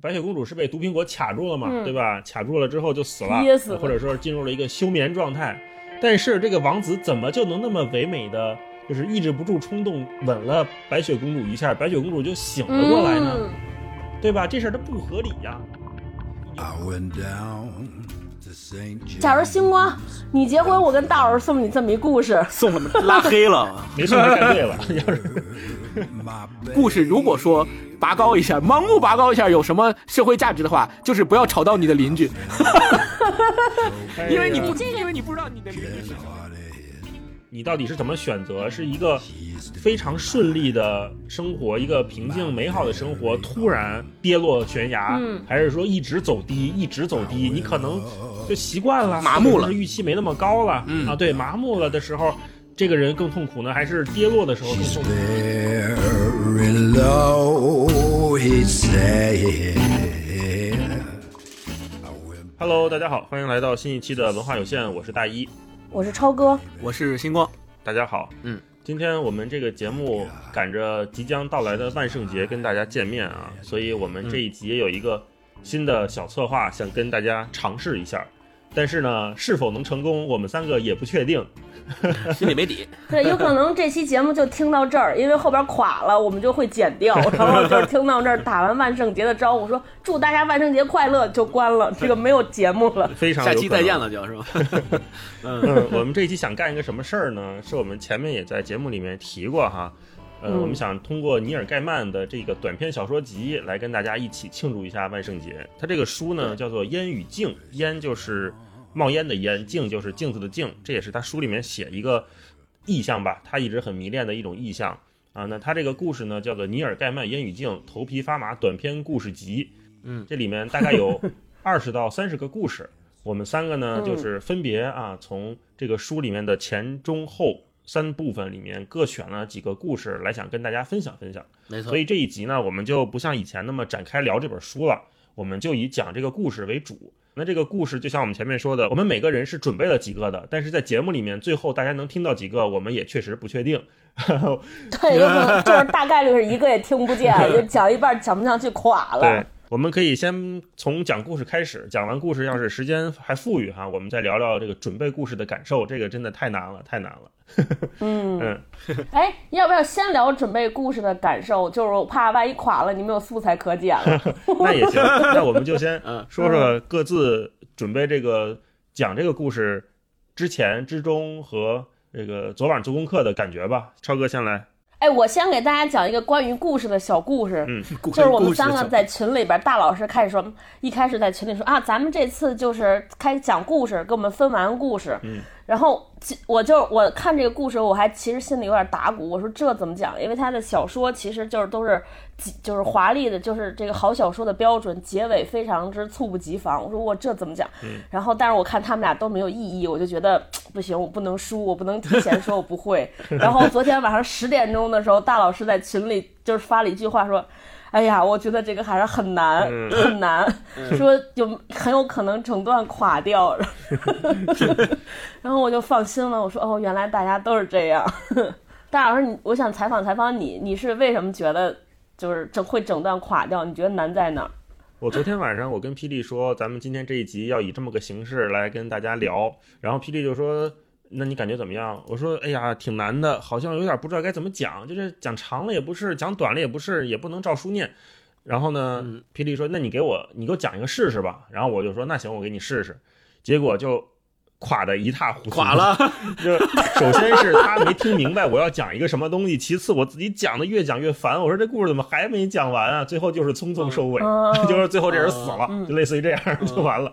白雪公主是被毒苹果卡住了嘛，对吧？卡住了之后就死了，噎死了或者说进入了一个休眠状态。但是这个王子怎么就能那么唯美的，就是抑制不住冲动吻了白雪公主一下，白雪公主就醒了过来呢？嗯对吧？这事儿它不合理呀。I went down. 假如星光，你结婚，我跟大老师送你这么一故事，送拉黑了。没错，干对了。要 是故事如果说拔高一下，盲目拔高一下有什么社会价值的话，就是不要吵到你的邻居，因为你不，因为你不知道你的邻居是谁。你到底是怎么选择？是一个非常顺利的生活，一个平静美好的生活，突然跌落悬崖，嗯还是说一直走低，一直走低？你可能就习惯了，麻木了预期没那么高了，嗯啊，对，麻木了的时候，这个人更痛苦呢，还是跌落的时候更痛苦？very low, he said. Hello，大家好，欢迎来到新一期的文化有限，我是大一。我是超哥，我是星光，大家好，嗯，今天我们这个节目赶着即将到来的万圣节跟大家见面啊，所以我们这一集也有一个新的小策划，想跟大家尝试一下。但是呢，是否能成功，我们三个也不确定。心里没底。对，有可能这期节目就听到这儿，因为后边垮了，我们就会剪掉。然后就是听到这儿打完万圣节的招呼，说祝大家万圣节快乐，就关了，这个没有节目了。非常下期再见。了，就是吧？嗯，我们这一期想干一个什么事儿呢？是我们前面也在节目里面提过哈。呃，嗯我们想通过尼尔盖曼的这个短篇小说集来跟大家一起庆祝一下万圣节。他这个书呢叫做《烟与镜》，烟就是冒烟的烟，镜就是镜子的镜，这也是他书里面写一个意象吧，他一直很迷恋的一种意象啊。那他这个故事呢叫做《尼尔盖曼烟与镜》头皮发麻短篇故事集，嗯，这里面大概有二十到三十个故事。我们三个呢，嗯就是分别啊，从这个书里面的前中后三部分里面各选了几个故事来想跟大家分享分享。没错所。以这一集呢，我们就不像以前那么展开聊这本书了，我们就以讲这个故事为主。那这个故事就像我们前面说的，我们每个人是准备了几个的，但是在节目里面最后大家能听到几个，我们也确实不确定。对，有可能就是大概率是一个也听不见，就讲一半讲不上去垮了对了。，我们可以先从讲故事开始，讲完故事，要是时间还富裕哈，我们再聊聊这个准备故事的感受。这个真的太难了，太难了。嗯，嗯，哎，要不要先聊准备故事的感受？就是我怕万一垮了，你没有素材可剪了。那也行，那我们就先嗯说说各自准备这个讲这个故事之前、之中和这个昨晚做功课的感觉吧。超哥先来，哎，我先给大家讲一个关于故事的小故事。嗯，就是我们三个在群里边，大老师开始说，一开始在群里说啊，咱们这次就是开始讲故事，给我们分完故事。嗯，然后其我就我看这个故事，我还其实心里有点打鼓，我说这怎么讲？因为他的小说其实就是都是几就是华丽的，就是这个好小说的标准，结尾非常之猝不及防。我说我这怎么讲？嗯然后但是我看他们俩都没有异议，我就觉得 不行，我不能输，我不能提前说我不会。然后昨天晚上十点钟的时候，大老师在群里就是发了一句话说。哎呀，我觉得这个还是很难，嗯很难，说有很有可能整段垮掉，然后我就放心了。我说哦，原来大家都是这样。大老师，你我想采访采访你，你是为什么觉得就是整会整段垮掉？你觉得难在哪儿？我昨天晚上我跟霹雳说，咱们今天这一集要以这么个形式来跟大家聊，然后霹雳就说。那你感觉怎么样？我说，哎呀，挺难的，好像有点不知道该怎么讲，就是讲长了也不是，讲短了也不是，也不能照书念。然后呢，嗯霹雳说，那你给我，你给我讲一个试试吧。然后我就说，那行，我给你试试。结果就垮的一塌糊涂，垮了，就首先是他没听明白我要讲一个什么东西，其次我自己讲的越讲越烦，我说这故事怎么还没讲完啊？最后就是匆匆收尾，嗯 就是最后这人死了，嗯就类似于这样就完了。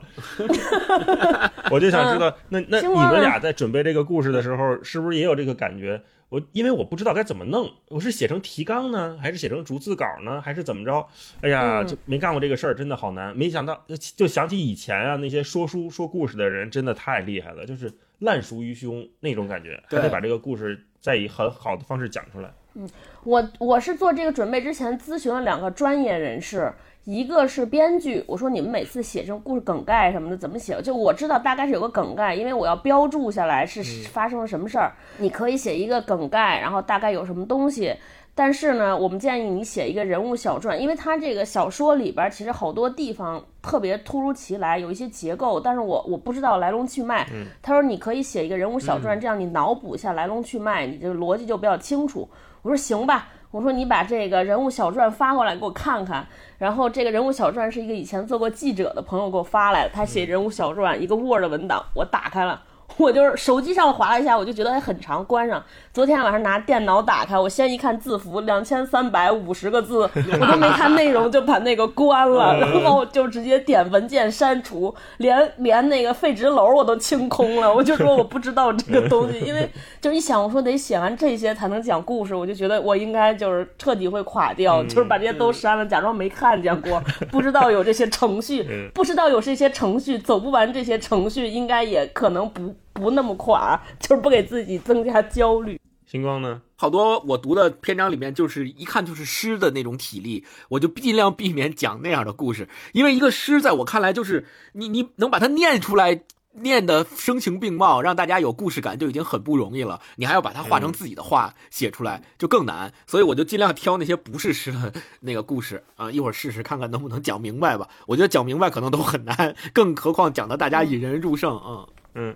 我就想知道，那那你们俩在准备这个故事的时候，是不是也有这个感觉？我因为我不知道该怎么弄，我是写成提纲呢，还是写成逐字稿呢，还是怎么着？哎呀，嗯就没干过这个事儿，真的好难。没想到，就就想起以前啊，那些说书说故事的人，真的太厉害了，就是烂熟于胸那种感觉，还得把这个故事再以很好的方式讲出来。嗯我我是做这个准备之前咨询了两个专业人士，一个是编剧，我说你们每次写这种故事梗概什么的怎么写？就我知道大概是有个梗概，因为我要标注下来是发生了什么事儿。你可以写一个梗概，然后大概有什么东西。但是呢，我们建议你写一个人物小传，因为它这个小说里边其实好多地方特别突如其来，有一些结构，但是我我不知道来龙去脉。他说你可以写一个人物小传，这样你脑补一下来龙去脉，你这个逻辑就比较清楚。我说行吧，我说你把这个人物小传发过来给我看看。然后这个人物小传是一个以前做过记者的朋友给我发来的，他写人物小传一个 Word 文档，我打开了。我就是手机上划了一下，我就觉得还很长，关上。昨天晚上拿电脑打开，我先一看字符，两千三百五十个字，我都没看内容就把那个关了，然后就直接点文件删除，连连那个废纸篓我都清空了。我就说我不知道这个东西，因为就一想，我说得写完这些才能讲故事，我就觉得我应该就是彻底会垮掉，就是把这些都删了，假装没看见过，不知道有这些程序，不知道有这些程序，走不完这些程序，应该也可能不。不那么垮，就是不给自己增加焦虑。星光呢？好多我读的篇章里面，就是一看就是诗的那种体力，我就尽量避免讲那样的故事，因为一个诗在我看来就是你你能把它念出来，念的声情并茂，让大家有故事感就已经很不容易了，你还要把它画成自己的话写出来就更难，所以我就尽量挑那些不是诗的那个故事啊，一会儿试试看看能不能讲明白吧。我觉得讲明白可能都很难，更何况讲的大家引人入胜啊。嗯，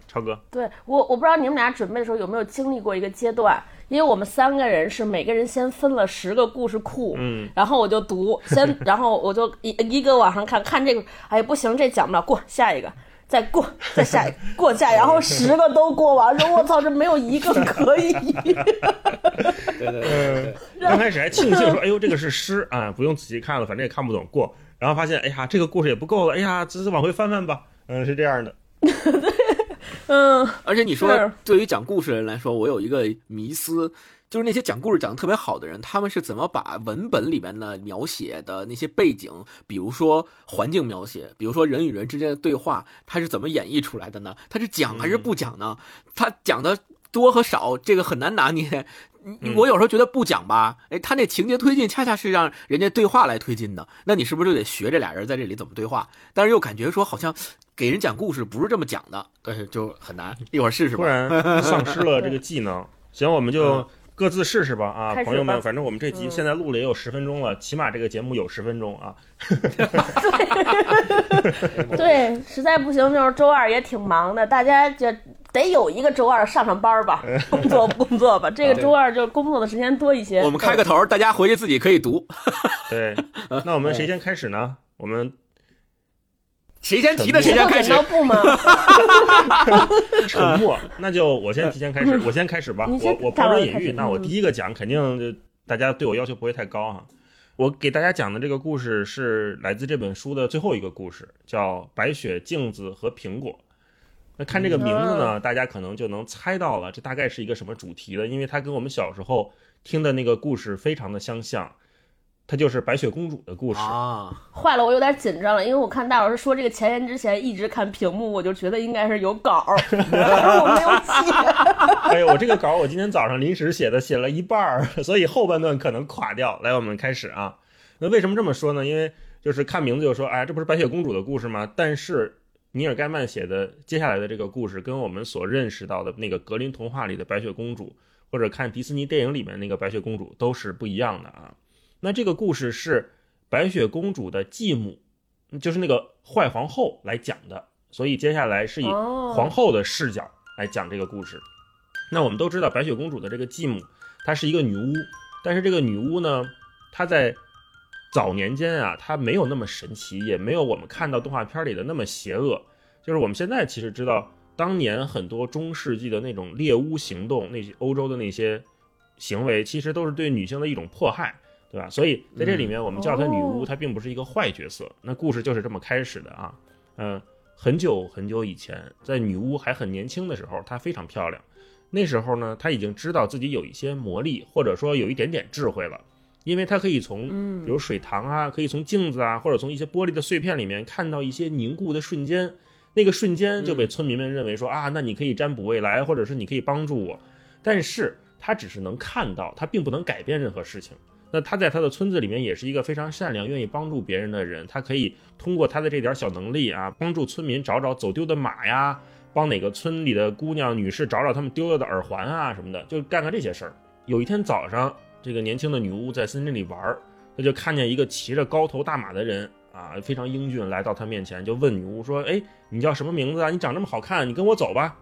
超哥，对我我不知道你们俩准备的时候有没有经历过一个阶段，因为我们三个人是每个人先分了十个故事库，嗯，然后我就读，先，然后我就一一个往上看看这个，哎不行，这讲不了，过下一个，再过，再下一个，过下，然后十个都过完，说我操，这没有一个可以。对对对，刚开始还庆幸说，哎呦，这个是诗啊，不用仔细看了，反正也看不懂，过。然后发现，哎呀，这个故事也不够了，哎呀，只是往回翻翻吧，嗯，是这样的。嗯，而且你说，对于讲故事的人来说，我有一个迷思，就是那些讲故事讲的特别好的人，他们是怎么把文本里面的描写的那些背景，比如说环境描写，比如说人与人之间的对话，他是怎么演绎出来的呢？他是讲还是不讲呢？他讲的多和少，这个很难拿捏。我有时候觉得不讲吧，哎，他那情节推进恰恰是让人家对话来推进的，那你是不是就得学这俩人在这里怎么对话？但是又感觉说好像。给人讲故事不是这么讲的，但是就很难。一会儿试试吧。突然 丧失了这个技能，行，我们就各自试试吧。啊，朋友们，反正我们这集现在录了也有十分钟了，起码这个节目有十分钟啊。对，实在不行就是周二也挺忙的，大家就得有一个周二上上班吧，工作工作吧。这个周二就工作的时间多一些。我们开个头，大家回去自己可以读。对，那我们谁先开始呢？我们。谁先提的谁先开始？不吗？沉默，那就我先提前开始，我先开始吧。我我抛砖引玉，那我第一个讲，肯定大家对我要求不会太高哈。我给大家讲的这个故事是来自这本书的最后一个故事，叫《白雪镜子和苹果》。那看这个名字呢，大家可能就能猜到了，这大概是一个什么主题了，因为它跟我们小时候听的那个故事非常的相像。它就是白雪公主的故事啊！坏了，我有点紧张了，因为我看大老师说这个前言之前一直看屏幕，我就觉得应该是有稿，我没有写。哎呦，我这个稿我今天早上临时写的，写了一半儿，所以后半段可能垮掉。来，我们开始啊。那为什么这么说呢？因为就是看名字就说，哎，这不是白雪公主的故事吗？但是尼尔盖曼写的接下来的这个故事，跟我们所认识到的那个格林童话里的白雪公主，或者看迪士尼电影里面那个白雪公主都是不一样的啊。那这个故事是白雪公主的继母，就是那个坏皇后来讲的，所以接下来是以皇后的视角来讲这个故事。那我们都知道白雪公主的这个继母，她是一个女巫，但是这个女巫呢，她在早年间啊，她没有那么神奇，也没有我们看到动画片里的那么邪恶。就是我们现在其实知道，当年很多中世纪的那种猎巫行动，那些欧洲的那些行为，其实都是对女性的一种迫害。对吧？所以在这里面，我们叫她女巫，她并不是一个坏角色。那故事就是这么开始的啊。嗯，很久很久以前，在女巫还很年轻的时候，她非常漂亮。那时候呢，她已经知道自己有一些魔力，或者说有一点点智慧了，因为他可以从，比如水塘啊，可以从镜子啊，或者从一些玻璃的碎片里面看到一些凝固的瞬间。那个瞬间就被村民们认为说啊，那你可以占卜未来，或者是你可以帮助我。但是他只是能看到，他并不能改变任何事情。那他在他的村子里面也是一个非常善良、愿意帮助别人的人。他可以通过他的这点小能力啊，帮助村民找找走丢的马呀，帮哪个村里的姑娘、女士找找他们丢了的耳环啊什么的，就干干这些事儿。有一天早上，这个年轻的女巫在森林里玩儿，他就看见一个骑着高头大马的人啊，非常英俊，来到他面前，就问女巫说：“哎，你叫什么名字啊？你长这么好看，你跟我走吧。”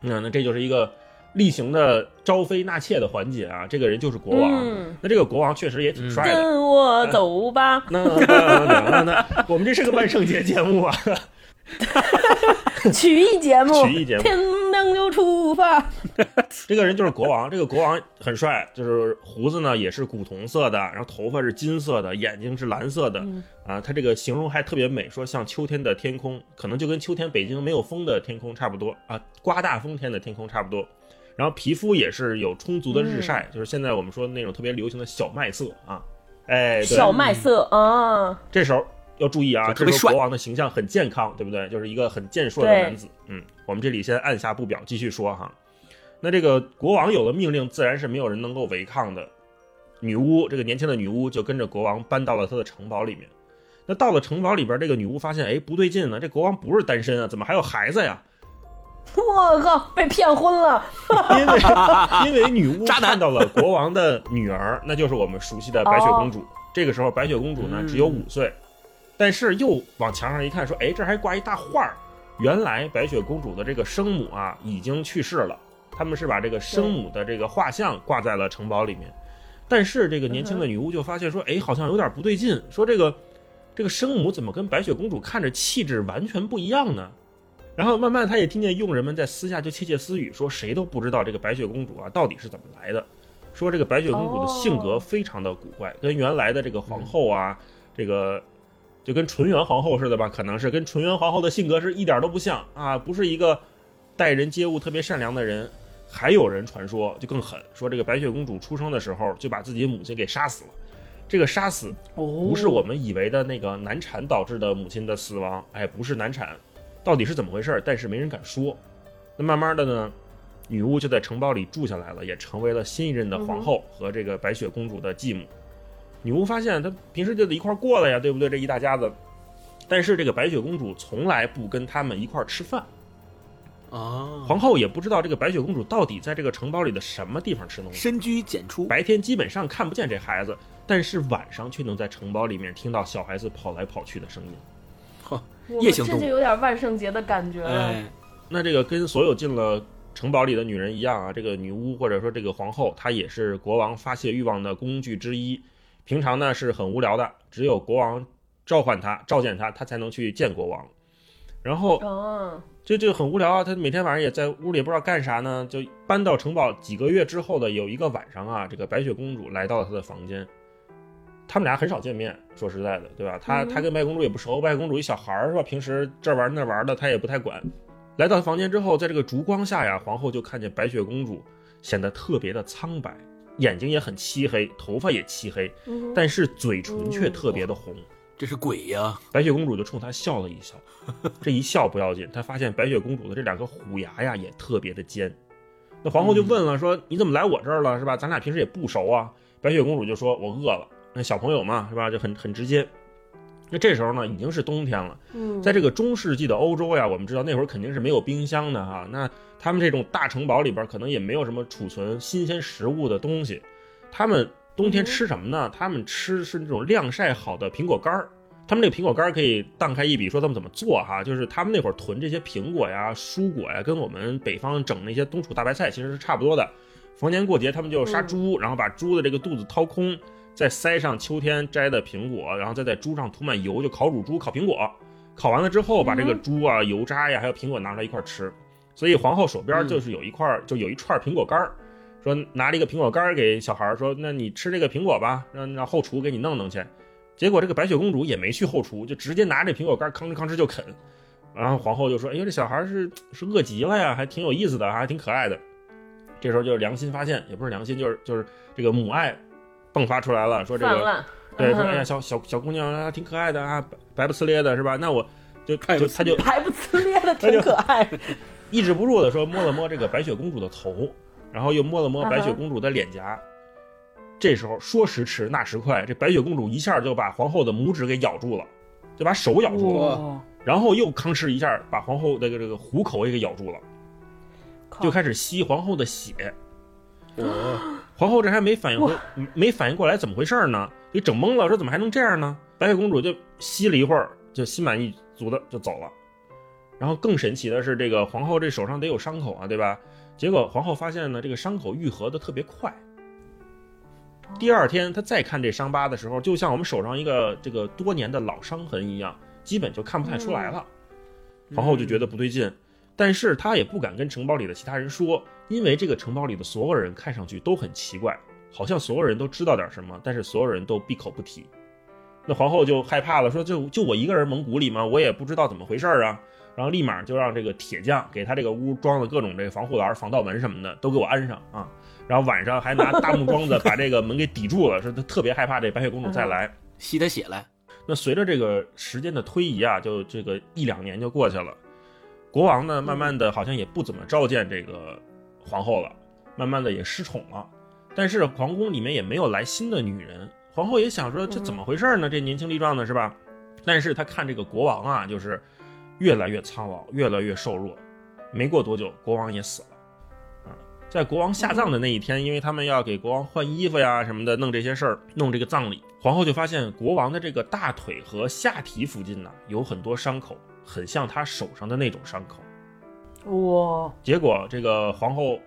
那那这就是一个例行的招妃纳妾的环节啊。这个人就是国王。嗯那这个国王确实也挺帅的。跟我走吧。那那那那，我们这是个万圣节节目啊，曲艺节目，曲艺节目就出发。这个人就是国王，这个国王很帅，就是胡子呢也是古铜色的，然后头发是金色的，眼睛是蓝色的，啊，他这个形容还特别美，说像秋天的天空，可能就跟秋天北京没有风的天空差不多啊，刮大风天的天空差不多。然后皮肤也是有充足的日晒，就是现在我们说的那种特别流行的小麦色啊，哎，对小麦色啊，这时候要注意啊，这时候国王的形象很健康，对不对？就是一个很健硕的男子。嗯，我们这里先按下不表，继续说哈。那这个国王有了命令，自然是没有人能够违抗的。女巫这个年轻的女巫就跟着国王搬到了他的城堡里面。那到了城堡里边，这个女巫发现，哎，不对劲呢，这国王不是单身啊，怎么还有孩子呀？我靠，被骗婚了。因为 因为女巫看到了国王的女儿，那就是我们熟悉的白雪公主。这个时候，白雪公主呢嗯只有五岁，但是又往墙上一看，说：“哎，这还挂一大画儿。原来白雪公主的这个生母啊已经去世了，他们是把这个生母的这个画像挂在了城堡里面。但是这个年轻的女巫就发现说：“哎，好像有点不对劲，说这个这个生母怎么跟白雪公主看着气质完全不一样呢？”然后慢慢，她也听见佣人们在私下就窃窃私语，说谁都不知道这个白雪公主啊到底是怎么来的。说这个白雪公主的性格非常的古怪，跟原来的这个皇后啊，这个就跟纯元皇后似的吧，可能是跟纯元皇后的性格是一点都不像啊，不是一个待人接物特别善良的人。还有人传说就更狠，说这个白雪公主出生的时候就把自己母亲给杀死了。这个杀死不不是我们以为的那个难产导致的母亲的死亡，哎，不是难产，到底是怎么回事儿？但是没人敢说。那慢慢的呢，女巫就在城堡里住下来了，也成为了新一任的皇后和这个白雪公主的继母。女巫发现她平时就得一块儿过了呀，对不对？这一大家子，但是这个白雪公主从来不跟他们一块儿吃饭，啊，皇后也不知道这个白雪公主到底在这个城堡里的什么地方吃东西。深居简出，白天基本上看不见这孩子，但是晚上却能在城堡里面听到小孩子跑来跑去的声音。夜行动物这就有点万圣节的感觉了。哎，那这个跟所有进了城堡里的女人一样啊，这个女巫或者说这个皇后，她也是国王发泄欲望的工具之一。平常呢是很无聊的，只有国王召唤他、召见他，他才能去见国王。然后这，就就很无聊啊，他每天晚上也在屋里不知道干啥呢。就搬到城堡几个月之后的有一个晚上啊，这个白雪公主来到了他的房间。他们俩很少见面，说实在的，对吧？他他跟白雪公主也不熟，白雪公主一小孩儿是吧？平时这玩那玩的，他也不太管。来到房间之后，在这个烛光下呀，皇后就看见白雪公主显得特别的苍白，眼睛也很漆黑，头发也漆黑，嗯但是嘴唇却特别的红。这是鬼呀！白雪公主就冲他笑了一笑，这一笑不要紧，她发现白雪公主的这两颗虎牙呀也特别的尖。那皇后就问了，说你怎么来我这儿了，是吧？咱俩平时也不熟啊。白雪公主就说，我饿了。那小朋友嘛，是吧？就很很直接。那这时候呢，已经是冬天了，嗯在这个中世纪的欧洲呀，我们知道那会儿肯定是没有冰箱的哈。那他们这种大城堡里边可能也没有什么储存新鲜食物的东西，他们冬天吃什么呢？他们吃是那种晾晒好的苹果干儿。他们那个苹果干儿可以荡开一笔说他们怎么做哈，就是他们那会儿囤这些苹果呀、蔬果呀，跟我们北方整那些冬储大白菜其实是差不多的。逢年过节他们就杀猪，然后把猪的这个肚子掏空，再塞上秋天摘的苹果，然后再在猪上涂满油，就烤乳猪、烤苹果。烤完了之后，把这个猪啊、油渣呀，还有苹果拿出来一块儿吃。所以皇后手边就是有一块儿，就有一串苹果干儿，说拿了一个苹果干儿给小孩儿，说那你吃这个苹果吧，让让后厨给你弄弄去。结果这个白雪公主也没去后厨，就直接拿着苹果干儿吭哧吭哧就啃。然后皇后就说：“哎呦，这小孩儿是是饿极了呀，还挺有意思的，还挺可爱的。”这时候就是良心发现，也不是良心，就是就是这个母爱迸发出来了，说这个。对，说嗯哎呀，小小小姑娘啊，挺可爱的啊，白白不呲咧的是吧？那我就他就白不呲咧的，挺可爱。抑制不住的说摸了摸这个白雪公主的头，然后又摸了摸白雪公主的脸颊。这时候说时迟那时快，这白雪公主一下就把皇后的拇指给咬住了，就把手咬住了，然后又吭哧一下把皇后的这个这个虎口也给咬住了，就开始吸皇后的血。哦，皇后这还没反应过没反应过来怎么回事呢，给整懵了，说怎么还能这样呢？白雪公主就吸了一会儿，就心满意足的就走了。然后更神奇的是，这个皇后这手上得有伤口啊，对吧？结果皇后发现呢，这个伤口愈合的特别快。第二天她再看这伤疤的时候，就像我们手上一个这个多年的老伤痕一样，基本就看不太出来了。皇后就觉得不对劲，但是他也不敢跟城堡里的其他人说，因为这个城堡里的所有人看上去都很奇怪，好像所有人都知道点什么，但是所有人都闭口不提。那皇后就害怕了，说就就我一个人蒙古里吗？我也不知道怎么回事啊。然后立马就让这个铁匠给他这个屋装了各种这个防护栏、防盗门什么的，都给我安上啊。然后晚上还拿大木桩子把这个门给抵住了，说他特别害怕这白雪公主再来吸他血来。那随着这个时间的推移啊，就这个一两年就过去了，国王呢慢慢的好像也不怎么召见这个皇后了，慢慢的也失宠了。但是皇宫里面也没有来新的女人，皇后也想说这怎么回事呢？这年轻力壮的是吧？但是她看这个国王啊，就是。越来越苍老，越来越瘦弱。没过多久，国王也死了。啊，在国王下葬的那一天，因为他们要给国王换衣服呀什么的，弄这些事儿，弄这个葬礼，皇后就发现国王的这个大腿和下体附近呢有很多伤口，很像他手上的那种伤口。哇！结果这个皇后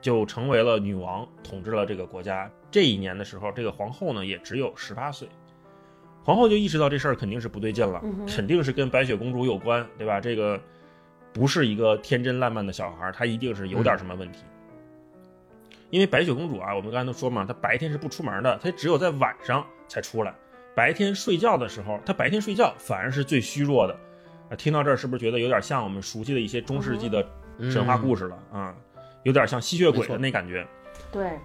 就成为了女王，统治了这个国家。这一年的时候，这个皇后呢也只有十八岁。皇后就意识到这事儿肯定是不对劲了，肯定是跟白雪公主有关，对吧？这个不是一个天真烂漫的小孩，她一定是有点什么问题。因为白雪公主啊，我们刚才都说嘛，她白天是不出门的，她只有在晚上才出来。白天睡觉的时候，她白天睡觉反而是最虚弱的。啊，听到这儿是不是觉得有点像我们熟悉的一些中世纪的神话故事了啊？有点像吸血鬼的那感觉。对，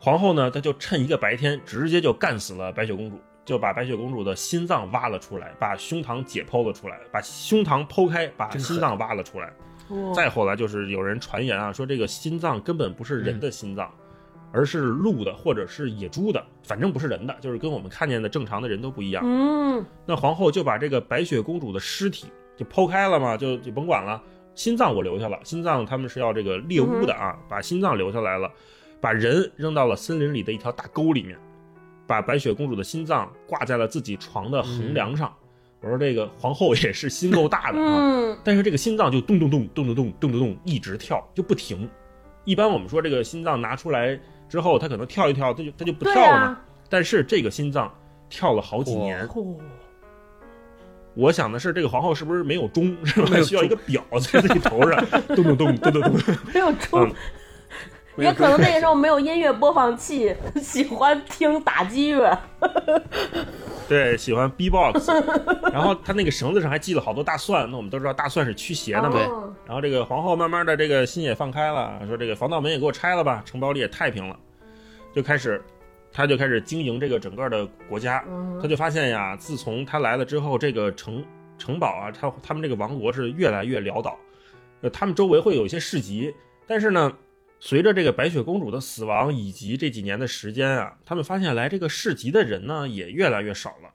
皇后呢，她就趁一个白天，直接就干死了白雪公主。就把白雪公主的心脏挖了出来，把胸膛解剖了出来，把胸膛剖开，把心脏挖了出来。再后来就是有人传言啊，说这个心脏根本不是人的心脏，而是鹿的或者是野猪的，反正不是人的，就是跟我们看见的正常的人都不一样。嗯，那皇后就把这个白雪公主的尸体就剖开了嘛，就就甭管了，心脏我留下了，心脏他们是要这个猎巫的啊，把心脏留下来了，把人扔到了森林里的一条大沟里面。把白雪公主的心脏挂在了自己床的横梁上。我说这个皇后也是心够大的啊，但是这个心脏就咚咚咚咚咚咚咚咚咚一直跳就不停。一般我们说这个心脏拿出来之后，它可能跳一跳，它就它就不跳了嘛。但是这个心脏跳了好几年。我想的是，这个皇后是不是没有钟？是吧？需要一个表在自己头上，咚咚咚咚咚咚。没有钟。也可能那个时候没有音乐播放器，喜欢听打击乐。对，喜欢 B-box。然后他那个绳子上还系了好多大蒜，那我们都知道大蒜是驱邪的嘛。然后这个皇后慢慢的这个心也放开了，说这个防盗门也给我拆了吧，城堡里也太平了，就开始，他就开始经营这个整个的国家。他就发现呀，自从他来了之后，这个城城堡啊，他他们这个王国是越来越潦倒。呃，他们周围会有一些市集，但是呢。随着这个白雪公主的死亡以及这几年的时间啊，他们发现来这个市集的人呢也越来越少了。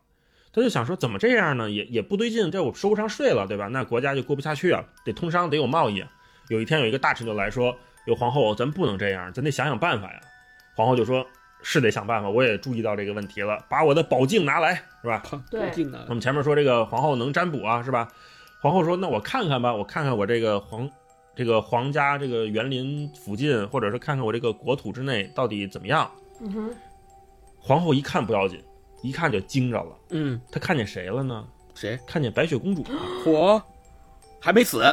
他就想说，怎么这样呢？也也不对劲，这我收不上税了，对吧？那国家就过不下去啊，得通商，得有贸易。有一天有一个大臣就来说：“有皇后，咱不能这样，咱得想想办法呀。”皇后就说：“是得想办法，我也注意到这个问题了，把我的宝镜拿来，是吧？”对，我们前面说这个皇后能占卜啊，是吧？皇后说：“那我看看吧，我看看我这个皇。”这个皇家这个园林附近，或者是看看我这个国土之内到底怎么样？嗯哼。皇后一看不要紧，一看就惊着了。嗯，她看见谁了呢？谁？看见白雪公主。火还没死。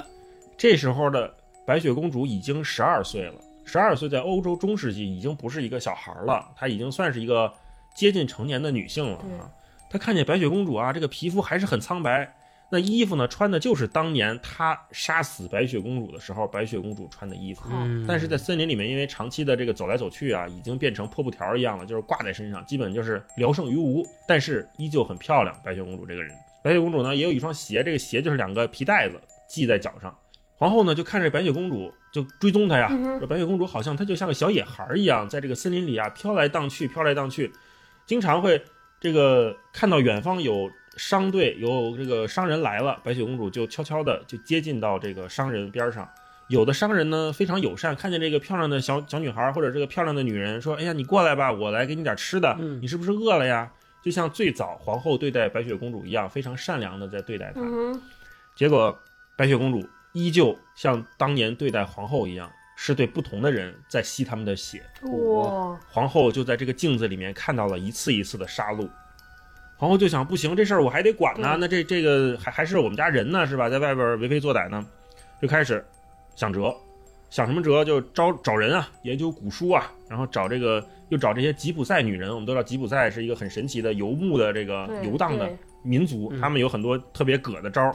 这时候的白雪公主已经十二岁了。十二岁在欧洲中世纪已经不是一个小孩了，她已经算是一个接近成年的女性了啊。她看见白雪公主啊，这个皮肤还是很苍白。那衣服呢？穿的就是当年她杀死白雪公主的时候，白雪公主穿的衣服。嗯，但是在森林里面，因为长期的这个走来走去啊，已经变成破布条一样了，就是挂在身上，基本就是聊胜于无。但是依旧很漂亮。白雪公主这个人，白雪公主呢也有一双鞋，这个鞋就是两个皮带子系在脚上。皇后呢就看着白雪公主就追踪她呀，说白雪公主好像她就像个小野孩一样，在这个森林里啊飘来荡去，飘来荡去，经常会这个看到远方有。商队有这个商人来了，白雪公主就悄悄的就接近到这个商人边上，有的商人呢非常友善，看见这个漂亮的小小女孩或者这个漂亮的女人，说：“哎呀，你过来吧，我来给你点吃的。嗯你是不是饿了呀？”就像最早皇后对待白雪公主一样，非常善良的在对待她。嗯结果白雪公主依旧像当年对待皇后一样，是对不同的人在吸他们的血。皇后就在这个镜子里面看到了一次一次的杀戮。皇后就想，不行，这事儿我还得管呢。那这这个还还是我们家人呢，是吧？在外边为非作歹呢，就开始想辙，想什么辙就招找人啊，研究古书啊，然后找这个又找这些吉普赛女人。我们都知道吉普赛是一个很神奇的游牧的这个游荡的民族，嗯他们有很多特别葛的招儿，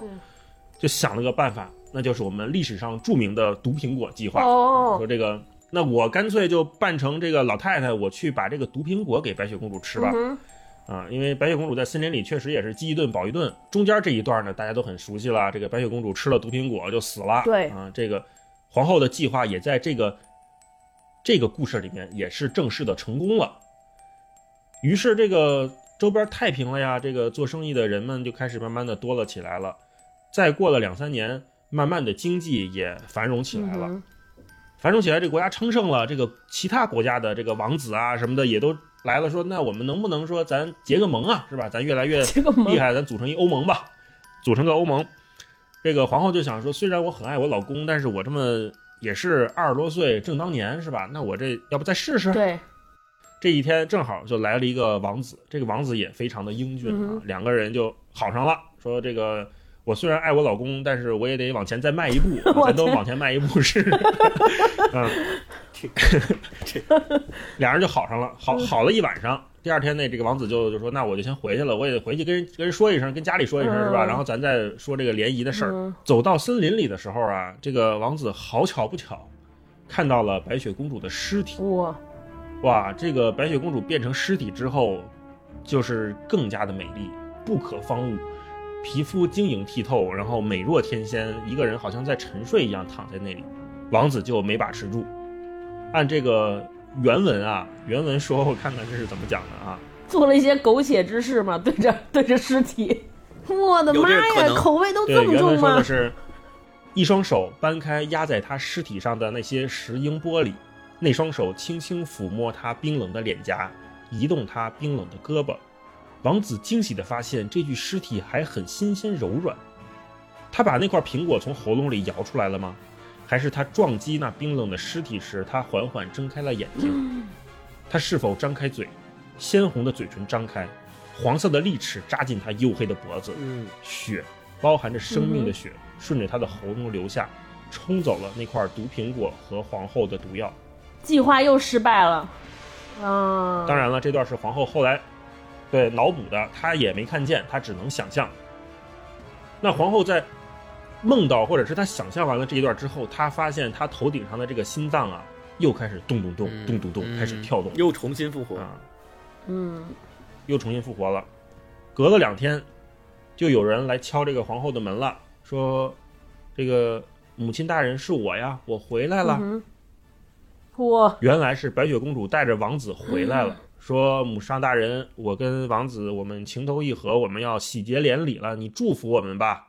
就想了个办法，那就是我们历史上著名的毒苹果计划。哦说，这个，那我干脆就扮成这个老太太，我去把这个毒苹果给白雪公主吃吧。嗯啊，因为白雪公主在森林里确实也是饥一顿饱一顿。中间这一段呢，大家都很熟悉了。这个白雪公主吃了毒苹果就死了。对啊，这个皇后的计划也在这个这个故事里面也是正式的成功了。于是这个周边太平了呀，这个做生意的人们就开始慢慢的多了起来了。再过了两三年，慢慢的经济也繁荣起来了。嗯繁荣起来，这个国家昌盛了，这个其他国家的这个王子啊什么的也都来了，说那我们能不能说咱结个盟啊，是吧？咱越来越厉害，咱组成一欧盟吧，组成个欧盟。这个皇后就想说，虽然我很爱我老公，但是我这么也是二十多岁正当年，是吧？那我这要不再试试？对，这一天正好就来了一个王子，这个王子也非常的英俊啊嗯，两个人就好上了，说这个。我虽然爱我老公，但是我也得往前再迈一步，咱都往前迈一步是，嗯，这俩人就好上了，好好了一晚上。第二天呢，这个王子就就说：“那我就先回去了，我也得回去跟人跟人说一声，跟家里说一声，是吧？嗯然后咱再说这个联谊的事儿。嗯走到森林里的时候啊，这个王子好巧不巧，看到了白雪公主的尸体。哇，哇，这个白雪公主变成尸体之后，就是更加的美丽，不可方物，皮肤晶莹剔透，然后美若天仙，一个人好像在沉睡一样躺在那里。王子就没把持住，按这个原文啊，原文说，我看看这是怎么讲的啊？做了一些苟且之事嘛，对着 对着尸体，我的妈呀，口味都，这么重吗原文说的？是，一双手搬开压在他尸体上的那些石英玻璃，那双手轻轻抚摸他冰冷的脸颊，移动他冰冷的胳膊。王子惊喜地发现，这具尸体还很新鲜柔软。他把那块苹果从喉咙里摇出来了吗？还是他撞击那冰冷的尸体时，他缓缓睁开了眼睛？他是否张开嘴？鲜红的嘴唇张开，黄色的利齿扎进他黝黑的脖子。嗯，血，包含着生命的血，顺着他的喉咙流下，冲走了那块毒苹果和皇后的毒药。计划又失败了，啊，当然了，这段是皇后后来对脑补的，他也没看见，他只能想象。那皇后在梦到或者是她想象完了这一段之后，她发现她头顶上的这个心脏啊，又开始咚咚咚嗯咚咚咚开始跳动又重新复活。啊，嗯，又重新复活了。隔了两天，就有人来敲这个皇后的门了，说：“这个母亲大人是我呀，我回来了。嗯哼，哇，原来是白雪公主带着王子回来了，说：“母上大人，我跟王子我们情投意合，我们要喜结连理了，你祝福我们吧。”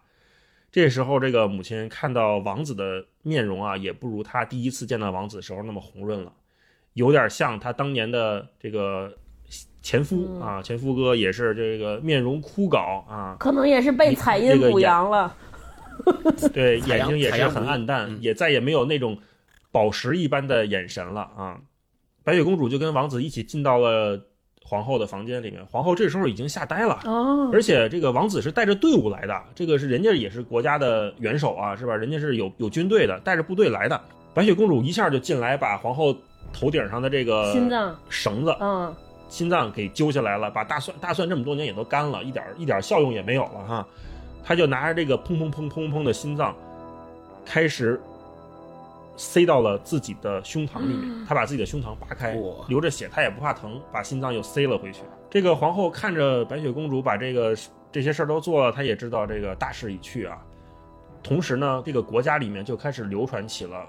这时候，这个母亲看到王子的面容啊，也不如她第一次见到王子时候那么红润了，有点像她当年的这个前夫嗯啊，前夫哥也是这个面容枯槁啊，可能也是被彩阴补阳了，对，眼睛也是很暗淡，嗯也再也没有那种宝石一般的眼神了啊。白雪公主就跟王子一起进到了皇后的房间里面，皇后这时候已经吓呆了。哦，而且这个王子是带着队伍来的，这个是人家也是国家的元首啊，是吧？人家是有有军队的，带着部队来的。白雪公主一下就进来，把皇后头顶上的这个心脏，绳子嗯，心脏给揪下来了，把大蒜大蒜这么多年也都干了，一点一点效用也没有了哈。她就拿着这个砰砰砰砰砰的心脏，开始塞到了自己的胸膛里面。他把自己的胸膛扒开，流着血，他也不怕疼，把心脏又塞了回去。这个皇后看着白雪公主把这个这些事儿都做了，她也知道这个大势已去啊。同时呢，这个国家里面就开始流传起了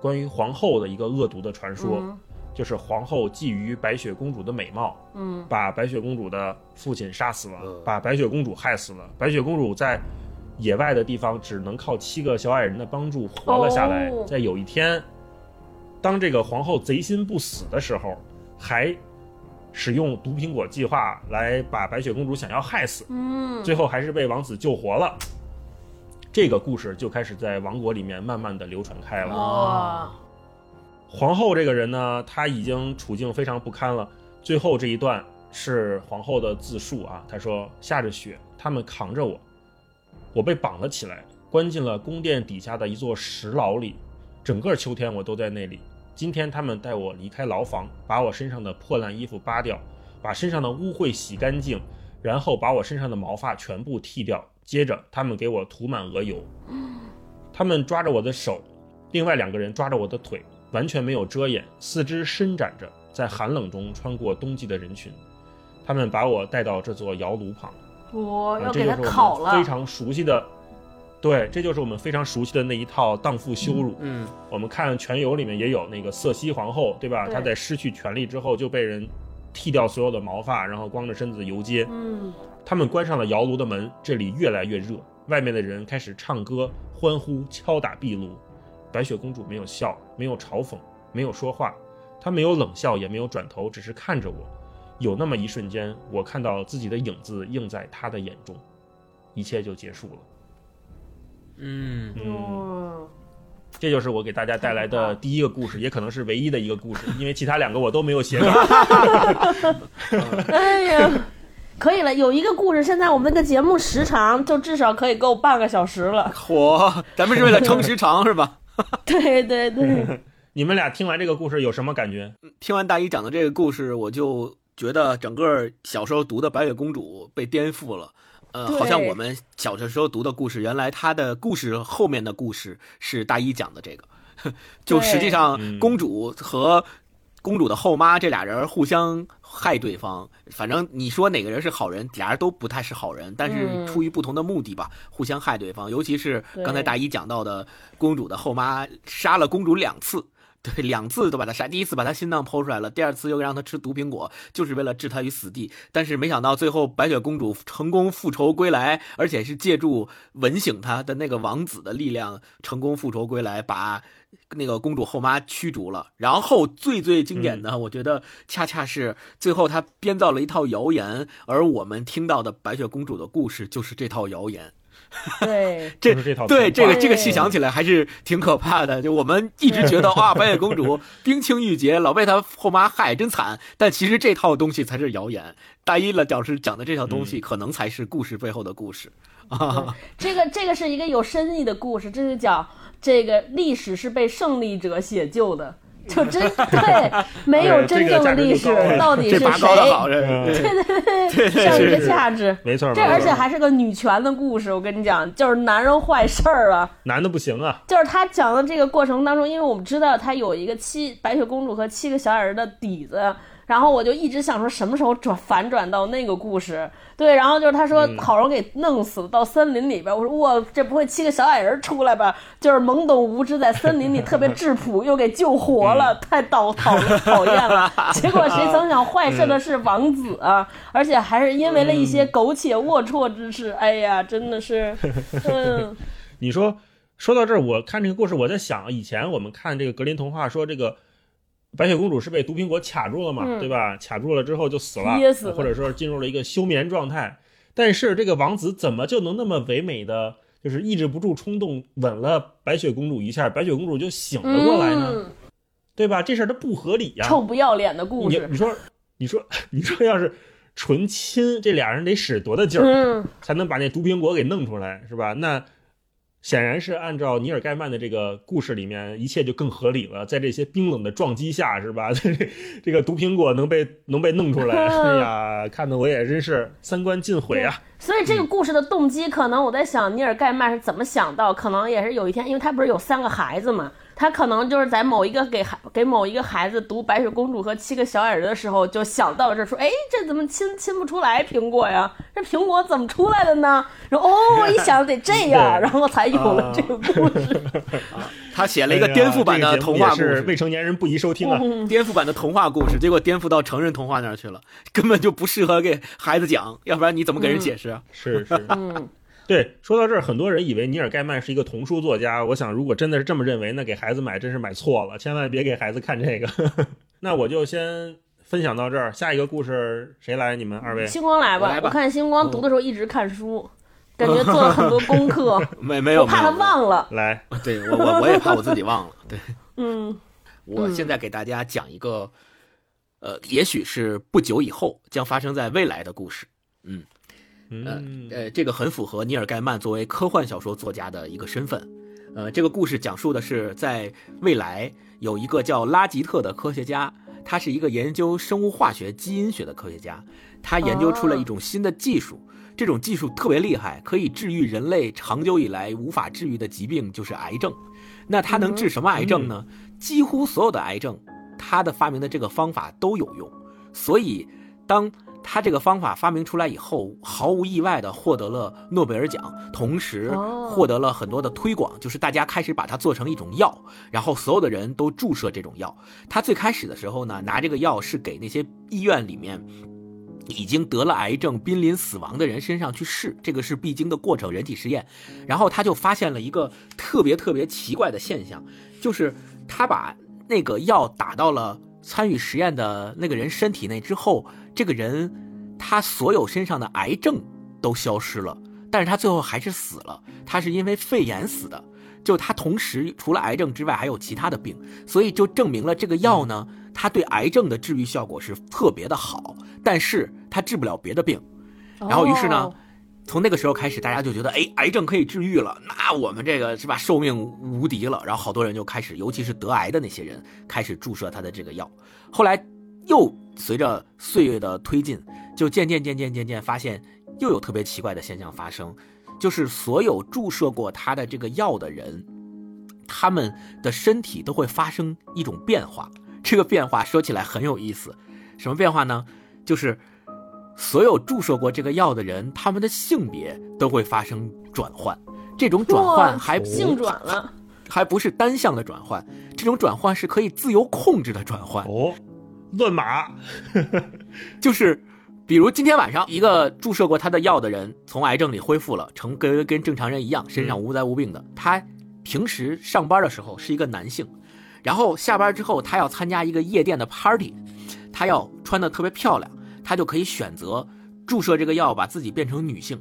关于皇后的一个恶毒的传说。嗯就是皇后觊觎白雪公主的美貌，嗯，把白雪公主的父亲杀死了呃，把白雪公主害死了。白雪公主在野外的地方只能靠七个小矮人的帮助活了下来。哦在有一天，当这个皇后贼心不死的时候，还使用毒苹果计划来把白雪公主想要害死，嗯，最后还是被王子救活了。这个故事就开始在王国里面慢慢的流传开了。哇，皇后这个人呢，她已经处境非常不堪了。最后这一段是皇后的自述啊，她说：“下着雪，他们扛着我，我被绑了起来，关进了宫殿底下的一座石牢里。整个秋天我都在那里。今天他们带我离开牢房，把我身上的破烂衣服扒掉，把身上的污秽洗干净，然后把我身上的毛发全部剃掉。接着他们给我涂满鹅油。他们抓着我的手，另外两个人抓着我的腿，完全没有遮掩，四肢伸展着，在寒冷中穿过冬季的人群。他们把我带到这座窑炉旁，我要给他就是烤了，我们非常熟悉的，对，这就是我们非常熟悉的那一套荡妇羞辱。嗯我们看《全游》里面也有那个瑟西皇后，对吧？对她在失去权力之后就被人剃掉所有的毛发，然后光着身子游街。嗯，他们关上了窑炉的门，这里越来越热，外面的人开始唱歌、欢呼、敲打壁炉。白雪公主没有笑，没有嘲讽，没有说话，她没有冷笑，也没有转头，只是看着我。有那么一瞬间，我看到自己的影子映在他的眼中，一切就结束了。嗯，嗯，哇，这就是我给大家带来的第一个故事，也可能是唯一的一个故事，因为其他两个我都没有写稿。哎呀。可以了，有一个故事，现在我们这个节目时长就至少可以够半个小时了。嚯，咱们是为了撑时长是吧？对 对对，你们俩听完这个故事有什么感觉？听完大一讲的这个故事，我就觉得整个小时候读的《白雪公主》被颠覆了。呃，好像我们小的时候读的故事，原来它的故事后面的故事是大一讲的这个，就实际上嗯公主和公主的后妈这俩人互相害对方，反正你说哪个人是好人，俩人都不太是好人，但是嗯出于不同的目的吧，互相害对方。尤其是刚才大一讲到的，公主的后妈杀了公主两次。对，两次都把他杀，第一次把他心脏剖出来了，第二次又让他吃毒苹果，就是为了置他于死地。但是没想到最后白雪公主成功复仇归来，而且是借助吻醒她的那个王子的力量，成功复仇归来，把那个公主后妈驱逐了。然后最最经典的，我觉得恰恰是最后她编造了一套谣言，而我们听到的白雪公主的故事就是这套谣言。对，这对这个这个细想起来还是挺可怕的。就我们一直觉得哇，白雪公主 冰清玉洁，老被她后妈害，真惨。但其实这套东西才是谣言。大一了老师讲的这套东西，可能才是故事背后的故事啊。这个这个是一个有深意的故事，这是讲这个历史是被胜利者写就的，就真对，没有真正的历史到底是谁 对对对上一个价值。没错，这而且还是个女权的故事，我跟你讲，就是男人坏事儿啊，男的不行啊。就是他讲的这个过程当中，因为我们知道他有一个七白雪公主和七个小矮人的底子，然后我就一直想说什么时候转反转到那个故事。对，然后就是他说嗯好容易给弄死了，到森林里边，我说哇，这不会七个小矮人出来吧？就是懵懂无知在森林里特别质朴，又给救活了，嗯太讨讨讨厌了。结果谁曾想坏事的是王子啊，而且还是因为了一些苟且龌龊之事，哎呀，真的是，嗯。你说说到这儿，我看这个故事，我在想，以前我们看这个格林童话说这个白雪公主是被毒苹果卡住了嘛，嗯对吧？卡住了之后就死了，噎死了或者说进入了一个休眠状态。但是这个王子怎么就能那么唯美的，就是抑制不住冲动吻了白雪公主一下，白雪公主就醒了过来呢？嗯对吧？这事儿它不合理呀、臭不要脸的故事。你你说你说你说要是纯亲，这俩人得使多大劲儿？嗯，才能把那毒苹果给弄出来，是吧？那显然是按照尼尔盖曼的这个故事里面，一切就更合理了。在这些冰冷的撞击下，是吧？这这个毒苹果能被能被弄出来，哎呀，看得我也真是三观尽毁啊！所以这个故事的动机，可能我在想，尼尔盖曼是怎么想到？可能也是有一天，因为他不是有三个孩子嘛，他可能就是在某一个给孩给某一个孩子读《白雪公主和七个小矮人》的时候，就想到这，说，哎，这怎么亲亲不出来苹果呀？这苹果怎么出来的呢？然后哦，一想得这样 然后才有了这个故事。他写了一个颠覆版的童话故也是未，成年人不宜收听啊！颠覆版的童话故事，结果颠覆到成人童话那儿去了，根本就不适合给孩子讲，要不然你怎么给人解释啊？是是，嗯，对，说到这儿，很多人以为尼尔盖曼是一个童书作家。我想，如果真的是这么认为，那给孩子买真是买错了，千万别给孩子看这个。那我就先分享到这儿，下一个故事谁来？你们二位？星光来吧，我来吧我看星光读的时候一直看书，感觉做了很多功课，没没有，我怕他忘了。来，对我我我也怕我自己忘了。对，嗯，我现在给大家讲一个，呃，也许是不久以后将发生在未来的故事。嗯，呃，这个很符合尼尔盖曼作为科幻小说作家的一个身份。呃，这个故事讲述的是在未来有一个叫拉吉特的科学家，他是一个研究生物化学、基因学的科学家，他研究出了一种新的技术。这种技术特别厉害，可以治愈人类长久以来无法治愈的疾病，就是癌症。那它能治什么癌症呢？几乎所有的癌症，他的发明的这个方法都有用。所以，当他这个方法发明出来以后，毫无意外的获得了诺贝尔奖，同时哦获得了很多的推广，就是大家开始把它做成一种药，然后所有的人都注射这种药。他最开始的时候呢，拿这个药是给那些医院里面已经得了癌症、濒临死亡的人身上去试，这个是必经的过程，人体实验。然后他就发现了一个特别特别奇怪的现象，就是他把那个药打到了参与实验的那个人身体内之后，这个人他所有身上的癌症都消失了，但是他最后还是死了，他是因为肺炎死的。就他同时除了癌症之外还有其他的病，所以就证明了这个药呢，它对癌症的治愈效果是特别的好，但是它治不了别的病。然后于是呢哦，从那个时候开始，大家就觉得，哎，癌症可以治愈了，那我们这个是吧，寿命无敌了。然后好多人就开始，尤其是得癌的那些人，开始注射他的这个药。后来又随着岁月的推进，就渐渐渐渐渐渐发现，又有特别奇怪的现象发生，就是所有注射过他的这个药的人，他们的身体都会发生一种变化。这个变化说起来很有意思，什么变化呢？就是所有注射过这个药的人，他们的性别都会发生转换。这种转换还不性转了，还不是单向的转换，这种转换是可以自由控制的转换。哦，乱码，就是，比如今天晚上一个注射过他的药的人从癌症里恢复了，成跟跟正常人一样，身上无灾无病的。他平时上班的时候是一个男性，然后下班之后他要参加一个夜店的 party，他要穿的特别漂亮，他就可以选择注射这个药，把自己变成女性。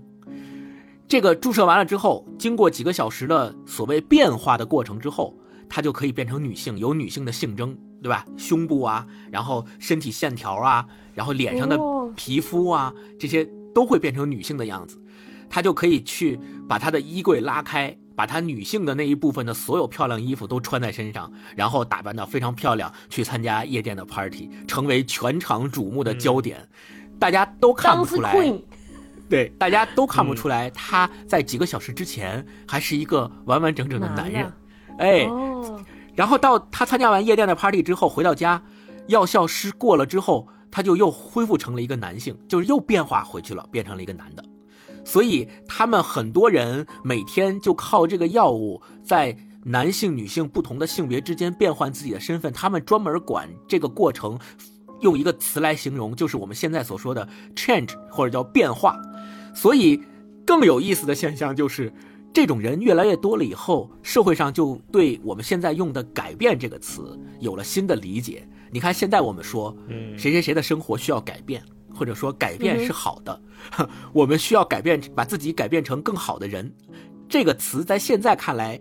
这个注射完了之后，经过几个小时的所谓变化的过程之后，他就可以变成女性，有女性的性征，对吧？胸部啊，然后身体线条啊，然后脸上的哦皮肤啊，这些都会变成女性的样子。他就可以去把他的衣柜拉开，把他女性的那一部分的所有漂亮衣服都穿在身上，然后打扮得非常漂亮，去参加夜店的 party，成为全场瞩目的焦点。大家都看不出来，对，大家都看不出来，他在几个小时之前还是一个完完整整的男人男。哎，哦，然后到他参加完夜店的 party 之后，回到家，药效失过了之后，他就又恢复成了一个男性，就是又变化回去了，变成了一个男的。所以他们很多人每天就靠这个药物在男性、女性不同的性别之间变换自己的身份，他们专门管这个过程用一个词来形容，就是我们现在所说的 change 或者叫变化。所以更有意思的现象就是，这种人越来越多了以后，社会上就对我们现在用的“改变”这个词有了新的理解。你看，现在我们说嗯，谁谁谁的生活需要改变，或者说改变嗯是好的，我们需要改变，把自己改变成更好的人。这个词在现在看来，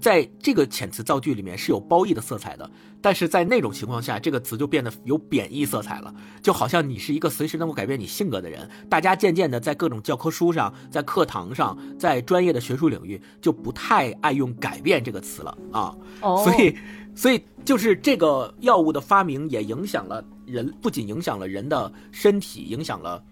在这个遣词造句里面是有褒义的色彩的，但是在那种情况下，这个词就变得有贬义色彩了，就好像你是一个随时能够改变你性格的人。大家渐渐的在各种教科书上、在课堂上、在专业的学术领域，就不太爱用“改变”这个词了啊。哦，所以，所以就是这个药物的发明也影响了人，不仅影响了人的身体，影响了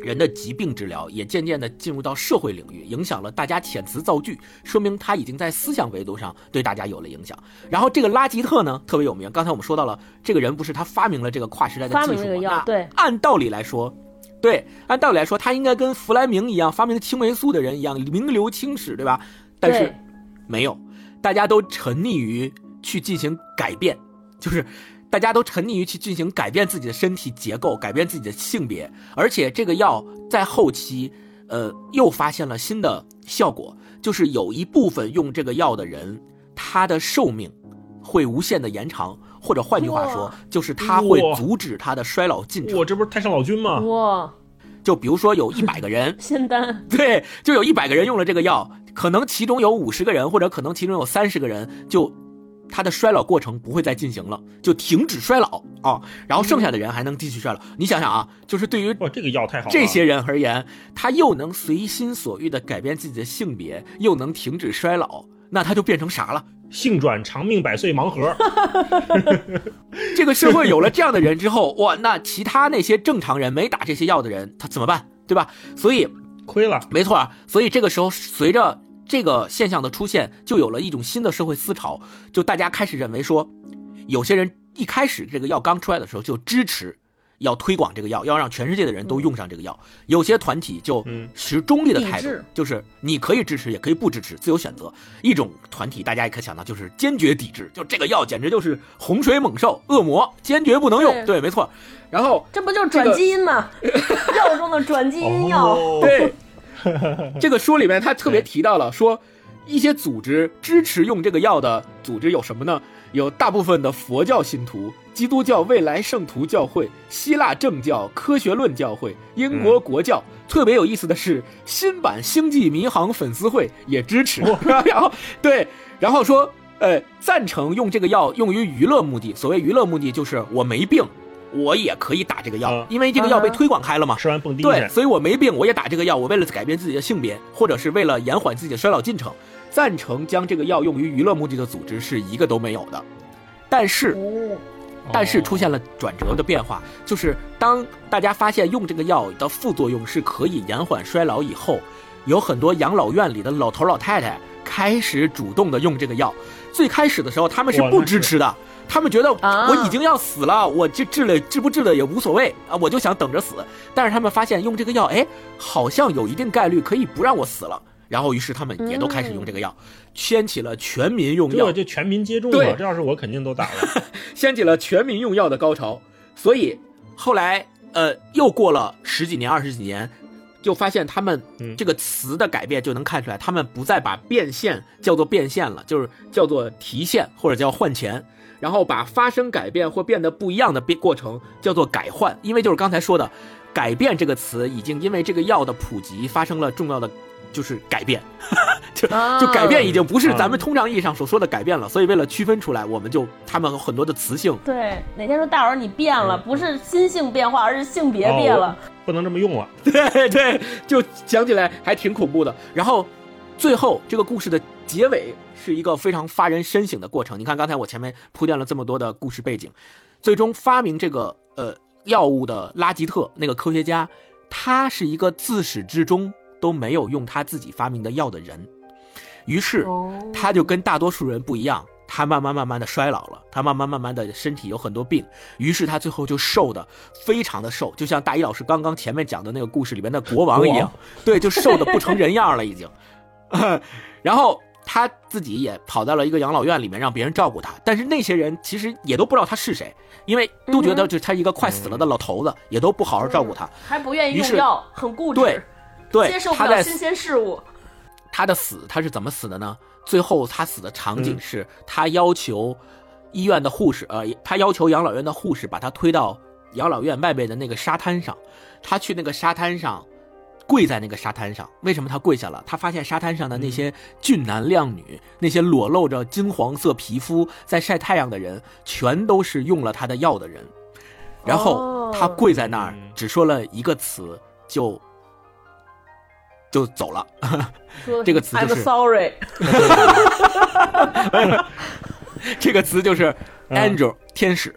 人的疾病治疗，也渐渐地进入到社会领域，影响了大家遣词造句，说明他已经在思想维度上对大家有了影响。然后这个拉吉特呢特别有名，刚才我们说到了，这个人不是他发明了这个跨时代的技术吗？对，按道理来说，对，按道理来说，他应该跟弗莱明一样，发明青霉素的人一样，名留青史，对吧？但是没有，大家都沉溺于去进行改变，就是大家都沉溺于去进行改变自己的身体结构，改变自己的性别，而且这个药在后期。呃，又发现了新的效果，就是有一部分用这个药的人，他的寿命会无限的延长，或者换句话说，就是他会阻止他的衰老进程我。这不是太上老君吗？哇，就比如说有一百个人，仙丹，对，就有一百个人用了这个药，可能其中有五十个人，或者可能其中有三十个人，就他的衰老过程不会再进行了，就停止衰老啊，然后剩下的人还能继续衰老。你想想啊，就是对于哇，这个药太好了。这些人而言，他又能随心所欲地改变自己的性别，又能停止衰老，那他就变成啥了？性转长命百岁盲盒，这个社会有了这样的人之后，哇，那其他那些正常人没打这些药的人，他怎么办？对吧？所以亏了。没错啊，所以这个时候随着这个现象的出现，就有了一种新的社会思潮，就大家开始认为说，有些人一开始这个药刚出来的时候就支持。要推广这个药，要让全世界的人都用上这个药。有些团体就嗯持中立的态度就是你可以支持，也可以不支持，自由选择。一种团体大家也可以想到，就是坚决抵制，就这个药简直就是洪水猛兽、恶魔，坚决不能用。对对，没错。然后这不就是转基因吗？药中的转基因药，哦，对，这个书里面他特别提到了说，一些组织支持用这个药的组织有什么呢？有大部分的佛教信徒、基督教未来圣徒教会、希腊正教、科学论教会、英国国教。特别有意思的是，新版星际迷航粉丝会也支持。然后对，然后说，呃，赞成用这个药用于娱乐目的。所谓娱乐目的，就是我没病，我也可以打这个药，嗯因为这个药被嗯推广开了嘛。吃完蹦迪对，所以我没病，我也打这个药，我为了改变自己的性别，或者是为了延缓自己的衰老进程，赞成将这个药用于娱乐目的的组织是一个都没有的。但是，哦，但是出现了转折的变化，就是当大家发现用这个药的副作用是可以延缓衰老以后，有很多养老院里的老头老太太开始主动的用这个药。最开始的时候，他们是不支持的，他们觉得啊我已经要死了，我这治了治不治了也无所谓啊，我就想等着死。但是他们发现用这个药，哎，好像有一定概率可以不让我死了。然后，于是他们也都开始用这个药，掀起了全民用药这就全民接种对了，这要是我肯定都打了。掀起了全民用药的高潮。所以后来，呃，又过了十几年、二十几年，就发现他们嗯这个词的改变，就能看出来，他们不再把变现叫做变现了，就是叫做提现或者叫换钱。然后把发生改变或变得不一样的变过程叫做改换，因为就是刚才说的，改变这个词已经因为这个药的普及发生了重要的就是改变，就啊就改变已经不是啊咱们通常意义上所说的改变了，所以为了区分出来，我们就他们很多的词性，对，哪天说大伙儿你变了，不是心性变化，而是性别变了。不能这么用了。对对，就讲起来还挺恐怖的。然后最后这个故事的结尾是一个非常发人深省的过程。你看刚才我前面铺垫了这么多的故事背景，最终发明这个呃药物的拉吉特那个科学家，他是一个自始至终都没有用他自己发明的药的人，于是哦，他就跟大多数人不一样，他慢慢慢慢的衰老了，他慢慢慢慢的身体有很多病，于是他最后就瘦的非常的瘦，就像大一老师刚刚前面讲的那个故事里面的国王一样，对，就瘦的不成人样了已经。然后他自己也跑到了一个养老院里面让别人照顾他，但是那些人其实也都不知道他是谁，因为都觉得就是他一个快死了的老头子，也都不好好照顾他。还不愿意用药，很固执，对对接受，不了新鲜事物。他的死他是怎么死的呢？最后他死的场景嗯是他要求医院的护士，呃，他要求养老院的护士把他推到养老院外面的那个沙滩上，他去那个沙滩上。跪在那个沙滩上，为什么他跪下了？他发现沙滩上的那些俊男靓女，那些裸露着金黄色皮肤在晒太阳的人，全都是用了他的药的人。然后哦他跪在那儿嗯，只说了一个词，就就走了。这个词就 I'm 是 sorry，这个词就是嗯 angel、天使啊，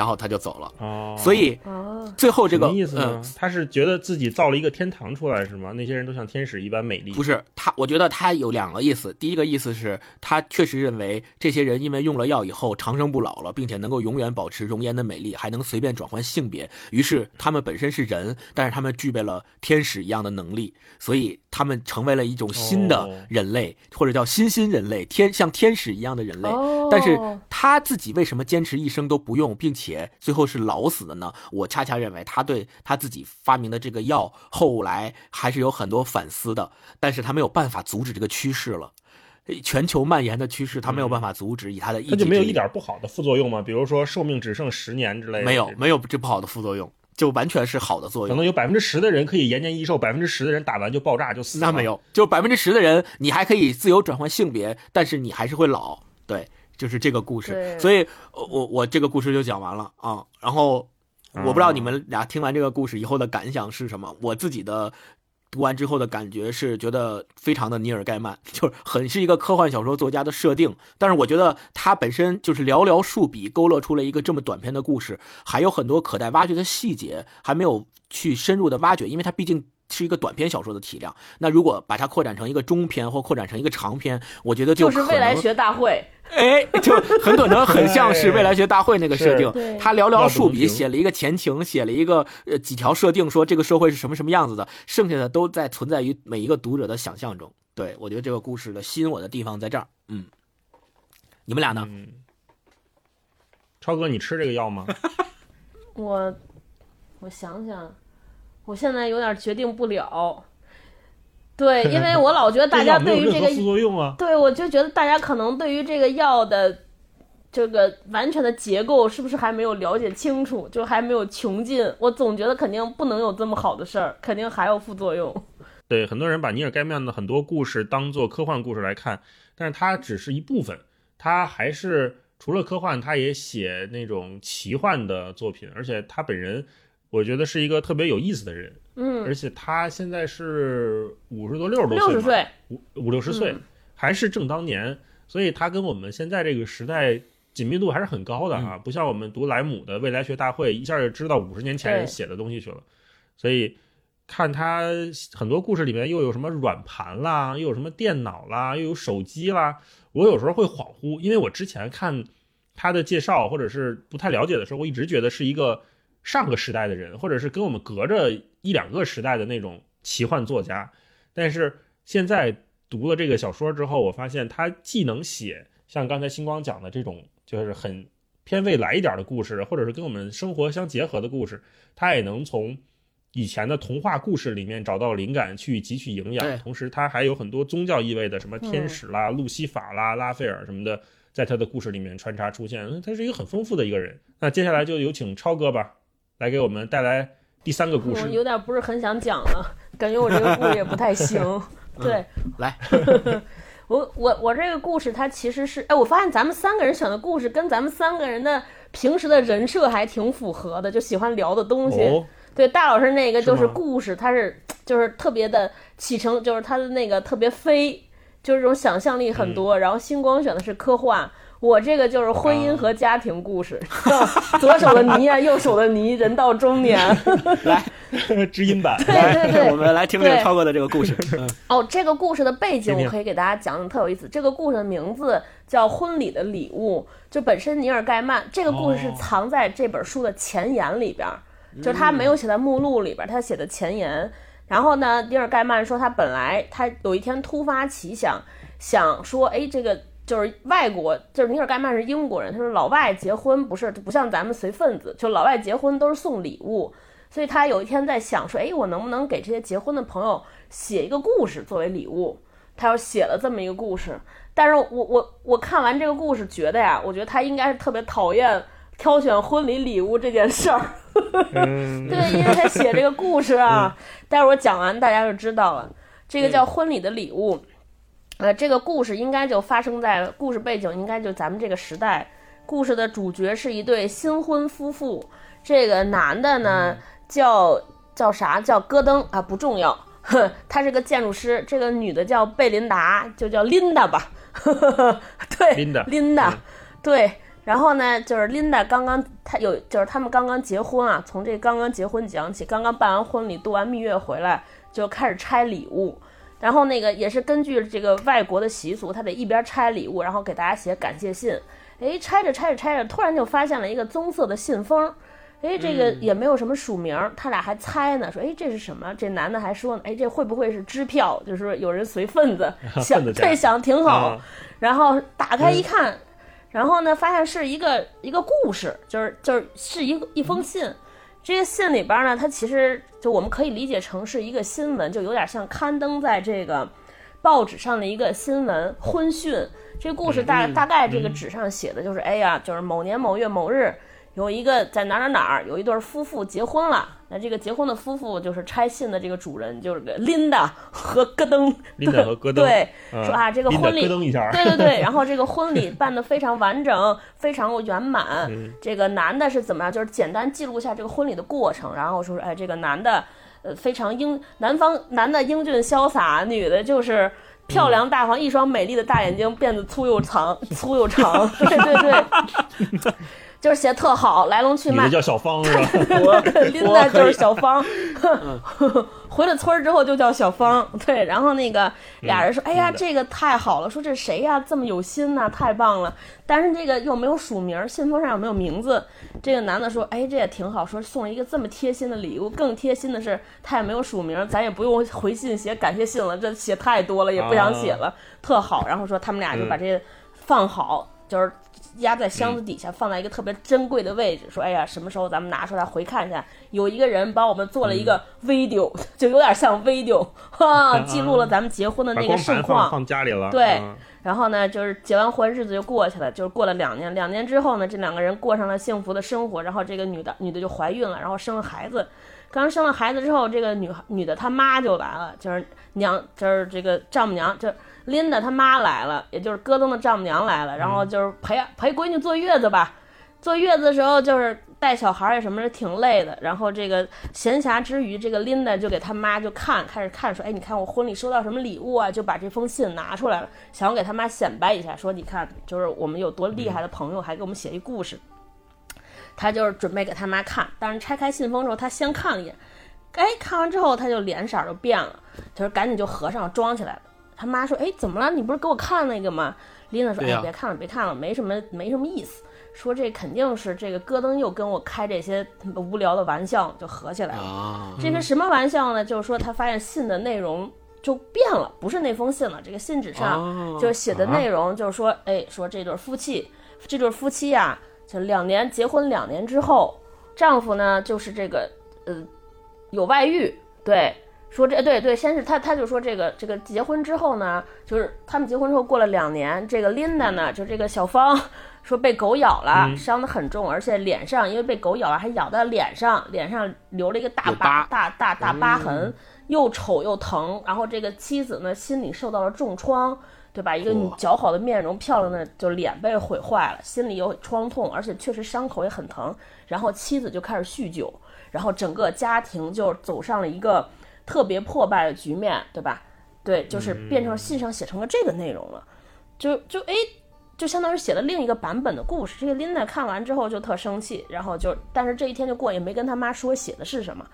然后他就走了。哦，所以啊，最后这个什么意思呢嗯？他是觉得自己造了一个天堂出来是吗？那些人都像天使一般美丽。不是他，我觉得他有两个意思。第一个意思是他确实认为这些人因为用了药以后长生不老了，并且能够永远保持容颜的美丽，还能随便转换性别。于是他们本身是人，但是他们具备了天使一样的能力，所以他们成为了一种新的哦人类，或者叫新新人类，天像天使一样的人类。哦但是他自己为什么坚持一生都不用，并且最后是老死的呢？我恰恰认为他对他自己发明的这个药，后来还是有很多反思的，但是他没有办法阻止这个趋势了。全球蔓延的趋势，他没有办法阻止，以他的一它就没有一点不好的副作用吗？比如说寿命只剩十年之类的，没有没有这不好的副作用，就完全是好的作用。可能有百分之十的人可以延年益寿，百分之十的人打完就爆炸就死了。那没有，就百分之十的人，你还可以自由转换性别，但是你还是会老。对，就是这个故事。所以，呃我我这个故事就讲完了啊。然后，我不知道你们俩听完这个故事以后的感想是什么。我自己的读完之后的感觉是觉得非常的尼尔盖曼，就是很是一个科幻小说作家的设定。但是我觉得他本身就是寥寥数笔勾勒出了一个这么短篇的故事，还有很多可待挖掘的细节还没有去深入的挖掘，因为它毕竟。是一个短篇小说的体量，那如果把它扩展成一个中篇或扩展成一个长篇，我觉得就是未来学大会，哎，就很可能 很像是未来学大会那个设定。他寥寥数笔写了一个前情，写了一个呃几条设定，说这个社会是什么什么样子的，剩下的都在存在于每一个读者的想象中。对我觉得这个故事的吸引我的地方在这儿。嗯，你们俩呢？嗯，超哥，你吃这个药吗？我我想想，我现在有点决定不了。对，因为我老觉得大家 对于这个副作用啊。对，我就觉得大家可能对于这个药的这个完全的结构是不是还没有了解清楚，就还没有穷尽。我总觉得肯定不能有这么好的事儿，肯定还有副作用。对，很多人把尼尔盖曼的很多故事当做科幻故事来看，但是它只是一部分，他还是除了科幻，他也写那种奇幻的作品，而且他本人，我觉得是一个特别有意思的人，嗯，而且他现在是五十多、六十多六十岁嘛，岁，五五六十岁，嗯。还是正当年，所以他跟我们现在这个时代紧密度还是很高的啊，不像我们读莱姆的《未来学大会》，一下就知道五十年前人写的东西去了，所以看他很多故事里面又有什么软盘啦，又有什么电脑啦，又有手机啦，我有时候会恍惚，因为我之前看他的介绍或者是不太了解的时候，我一直觉得是一个上个时代的人，或者是跟我们隔着一两个时代的那种奇幻作家，但是现在读了这个小说之后，我发现他既能写像刚才星光讲的这种，就是很偏未来一点的故事，或者是跟我们生活相结合的故事，他也能从以前的童话故事里面找到灵感去汲取营对养。同时，他还有很多宗教意味的，什么天使啦、路西法啦、拉斐尔什么的，在他的故事里面穿插出现。嗯他是一个很丰富的一个人。那接下来就有请超哥吧，来给我们带来第三个故事我。有点不是很想讲了，感觉我这个故事也不太行。对，来，我我我这个故事它其实是，哎，我发现咱们三个人选的故事跟咱们三个人的平时的人设还挺符合的，就喜欢聊的东西。哦，对，大老师那个就是故事，他是就是特别的启程，就是他的那个特别飞，就是这种想象力很多。然后星光选的是科幻，我这个就是婚姻和家庭故事，左手的泥啊，右手的泥，人到中年。来，知音版。对对对我们来听听超哥的这个故事。嗯哦，这个故事的背景我可以给大家讲讲，特有意思。这个故事的名字叫《婚礼的礼物》，就本身尼尔盖曼这个故事是哦藏在这本书的前言里边儿，就是他没有写在目录里边儿，他写的前言。然后呢，尼尔盖曼说他本来他有一天突发奇想，想说，哎，这个就是外国，就是尼尔盖曼是英国人，他说老外结婚不是不像咱们随份子，就老外结婚都是送礼物。所以他有一天在想说，哎，我能不能给这些结婚的朋友写一个故事作为礼物？他要写了这么一个故事，但是我我我看完这个故事，觉得呀，我觉得他应该是特别讨厌挑选婚礼礼物这件事儿。嗯，对，因为他写这个故事啊，待会儿我讲完大家就知道了。这个叫婚礼的礼物，呃，这个故事应该就发生在故事背景应该就咱们这个时代。故事的主角是一对新婚夫妇，这个男的呢叫叫啥？叫戈登啊，不重要。呵，他是个建筑师。这个女的叫贝琳达，就叫琳达吧。对，琳达琳达嗯，对。然后呢，就是琳达刚刚，她有就是他们刚刚结婚啊，从这刚刚结婚讲起，刚刚办完婚礼，度完蜜月回来，就开始拆礼物。然后那个也是根据这个外国的习俗，他得一边拆礼物，然后给大家写感谢信。哎，拆着拆着拆着，突然就发现了一个棕色的信封，哎，这个也没有什么署名儿，他俩还猜呢，说哎这是什么？这男的还说呢，哎这会不会是支票？就是说有人随份子，想份子钱对想挺好啊，然后打开一看，然后呢发现是一个一个故事，就是就是是一个一封信。这些信里边呢，它其实就我们可以理解成是一个新闻，就有点像刊登在这个报纸上的一个新闻婚讯。这故事大大概这个纸上写的就是，哎呀，就是某年某月某日，有一个在哪儿哪儿哪儿有一对夫妇结婚了。那这个结婚的夫妇就是拆信的这个主人，就是个琳达和咯噔，琳达和戈登对，嗯说啊这个婚礼噔一下对对对，然后这个婚礼办得非常完整，非常圆满。嗯这个男的是怎么样？就是简单记录一下这个婚礼的过程，然后说是哎，这个男的呃非常英，男方男的英俊潇洒，女的就是。漂亮大方，一双美丽的大眼睛，辫子粗又长，粗又长，对 对对，就是写特好，来龙去脉女的。叫小芳 是吧？琳达就是小芳，回了村儿之后就叫小芳。对，然后那个俩人说：“哎呀，这个太好了，说这谁呀，这么有心呐、太棒了。”但是这个又没有署名，信封上又没有名字。这个男的说：“哎，这也挺好，说送一个这么贴心的礼物。更贴心的是，他也没有署名，咱也不用回信写感谢信了，这写太多了，也不想写了，特好。”然后说他们俩就把这放好，就是压在箱子底下，放在一个特别珍贵的位置。说，哎呀，什么时候咱们拿出来回看一下？有一个人帮我们做了一个 video，就有点像 video，哈，记录了咱们结婚的那个盛况。放家里了。对嗯然后呢，就是结完婚，日子就过去了，就是过了两年。两年之后呢，这两个人过上了幸福的生活。然后这个女的，女的就怀孕了，然后生了孩子。刚生了孩子之后，这个女女的她妈就来了，就是娘，就是这个丈母娘，就是琳达他妈来了，也就是戈登的丈母娘来了，然后就是陪陪闺女坐月子吧。坐月子的时候，就是带小孩儿呀什么的，挺累的。然后这个闲暇之余，这个琳达就给他妈就看，开始看说，哎，你看我婚礼收到什么礼物啊？就把这封信拿出来了，想要给他妈显摆一下，说你看，就是我们有多厉害的朋友，还给我们写一故事。他就是准备给他妈看，但是拆开信封之后，他先看了一眼，哎，看完之后他就脸色儿就变了，他说赶紧就合上装起来了。他妈说：“哎，怎么了？你不是给我看那个吗？”琳达说：“对呀哎，别看了，别看了，没什么，没什么意思。说这肯定是这个戈登又跟我开这些无聊的玩笑，就合起来了。啊，这个什么玩笑呢？就是说他发现信的内容就变了，不是那封信了。这个信纸上哦就是写的内容，就是说，哎，说这对夫妻，这对夫妻呀、就两年结婚两年之后，丈夫呢就是这个呃有外遇，对。说这对对，先是他他就说这个这个结婚之后呢，就是他们结婚之后过了两年，这个琳达呢，就这个小芳说被狗咬了，伤得很重，而且脸上因为被狗咬了，还咬到脸上，脸上留了一个大有疤大大大疤痕，又丑又疼。然后这个妻子呢，心里受到了重创，对吧？一个哇姣好的面容，漂亮的就脸被毁坏了，心里有创痛，而且确实伤口也很疼。然后妻子就开始酗酒，然后整个家庭就走上了一个特别破败的局面，对吧？对，就是变成信上写成了这个内容了，就就哎。就相当于写了另一个版本的故事。这个琳达看完之后就特生气，然后就，但是这一天就过，也没跟他妈说写的是什么。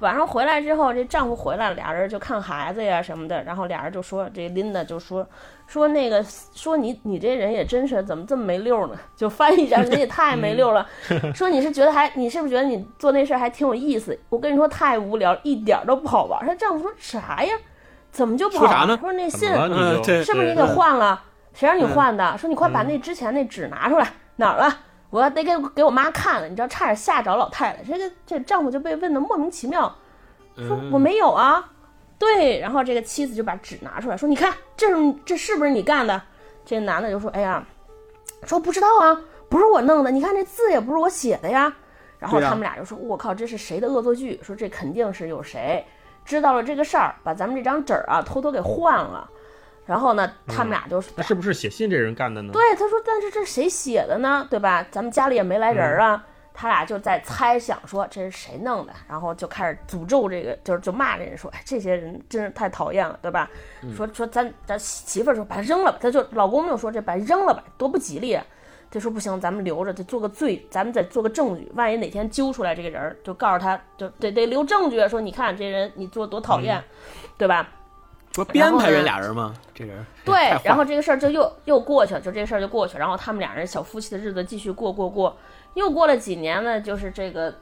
晚上回来之后，这丈夫回来了，俩人就看孩子呀什么的，然后俩人就说，这琳达就说说那个说你你这人也真是怎么这么没溜呢？就翻译一下，你也太没溜了。说你是觉得还你是不是觉得你做那事儿还挺有意思？我跟你说太无聊，一点儿都不好玩。她丈夫说啥呀？怎么就不好玩？说啥呢说那信是不是你给换了？谁让你换的？说你快把那之前那纸拿出来，哪儿了？我要得给给我妈看了，你知道，差点吓着老太太。这个这丈夫就被问的莫名其妙，说我没有啊。对，然后这个妻子就把纸拿出来，说你看，这是这是不是你干的？这个男的就说，哎呀，说不知道啊，不是我弄的，你看这字也不是我写的呀。然后他们俩就说，我靠，这是谁的恶作剧？说这肯定是有谁知道了这个事儿，把咱们这张纸儿啊偷偷给换了。然后呢，他们俩就那是不是写信这人干的呢？对，他说：“但是这谁写的呢？对吧？咱们家里也没来人儿啊。他俩就在猜想说这是谁弄的，然后就开始诅咒这个，就是就骂这人说：“哎，这些人真是太讨厌了，对吧？”说说咱咱媳妇儿说把它扔了吧，他就老公就说这把它扔了吧，多不吉利啊。他说不行，咱们留着，得做个罪，咱们得做个证据，万一哪天揪出来这个人儿，就告诉他，就得得留证据，说你看这人你做多讨厌，对吧？不是编排人俩人吗？这人。对，然后这个事儿就又又过去了，就这事儿就过去了。然后他们俩人小夫妻的日子继续过过过，又过了几年呢，就是这个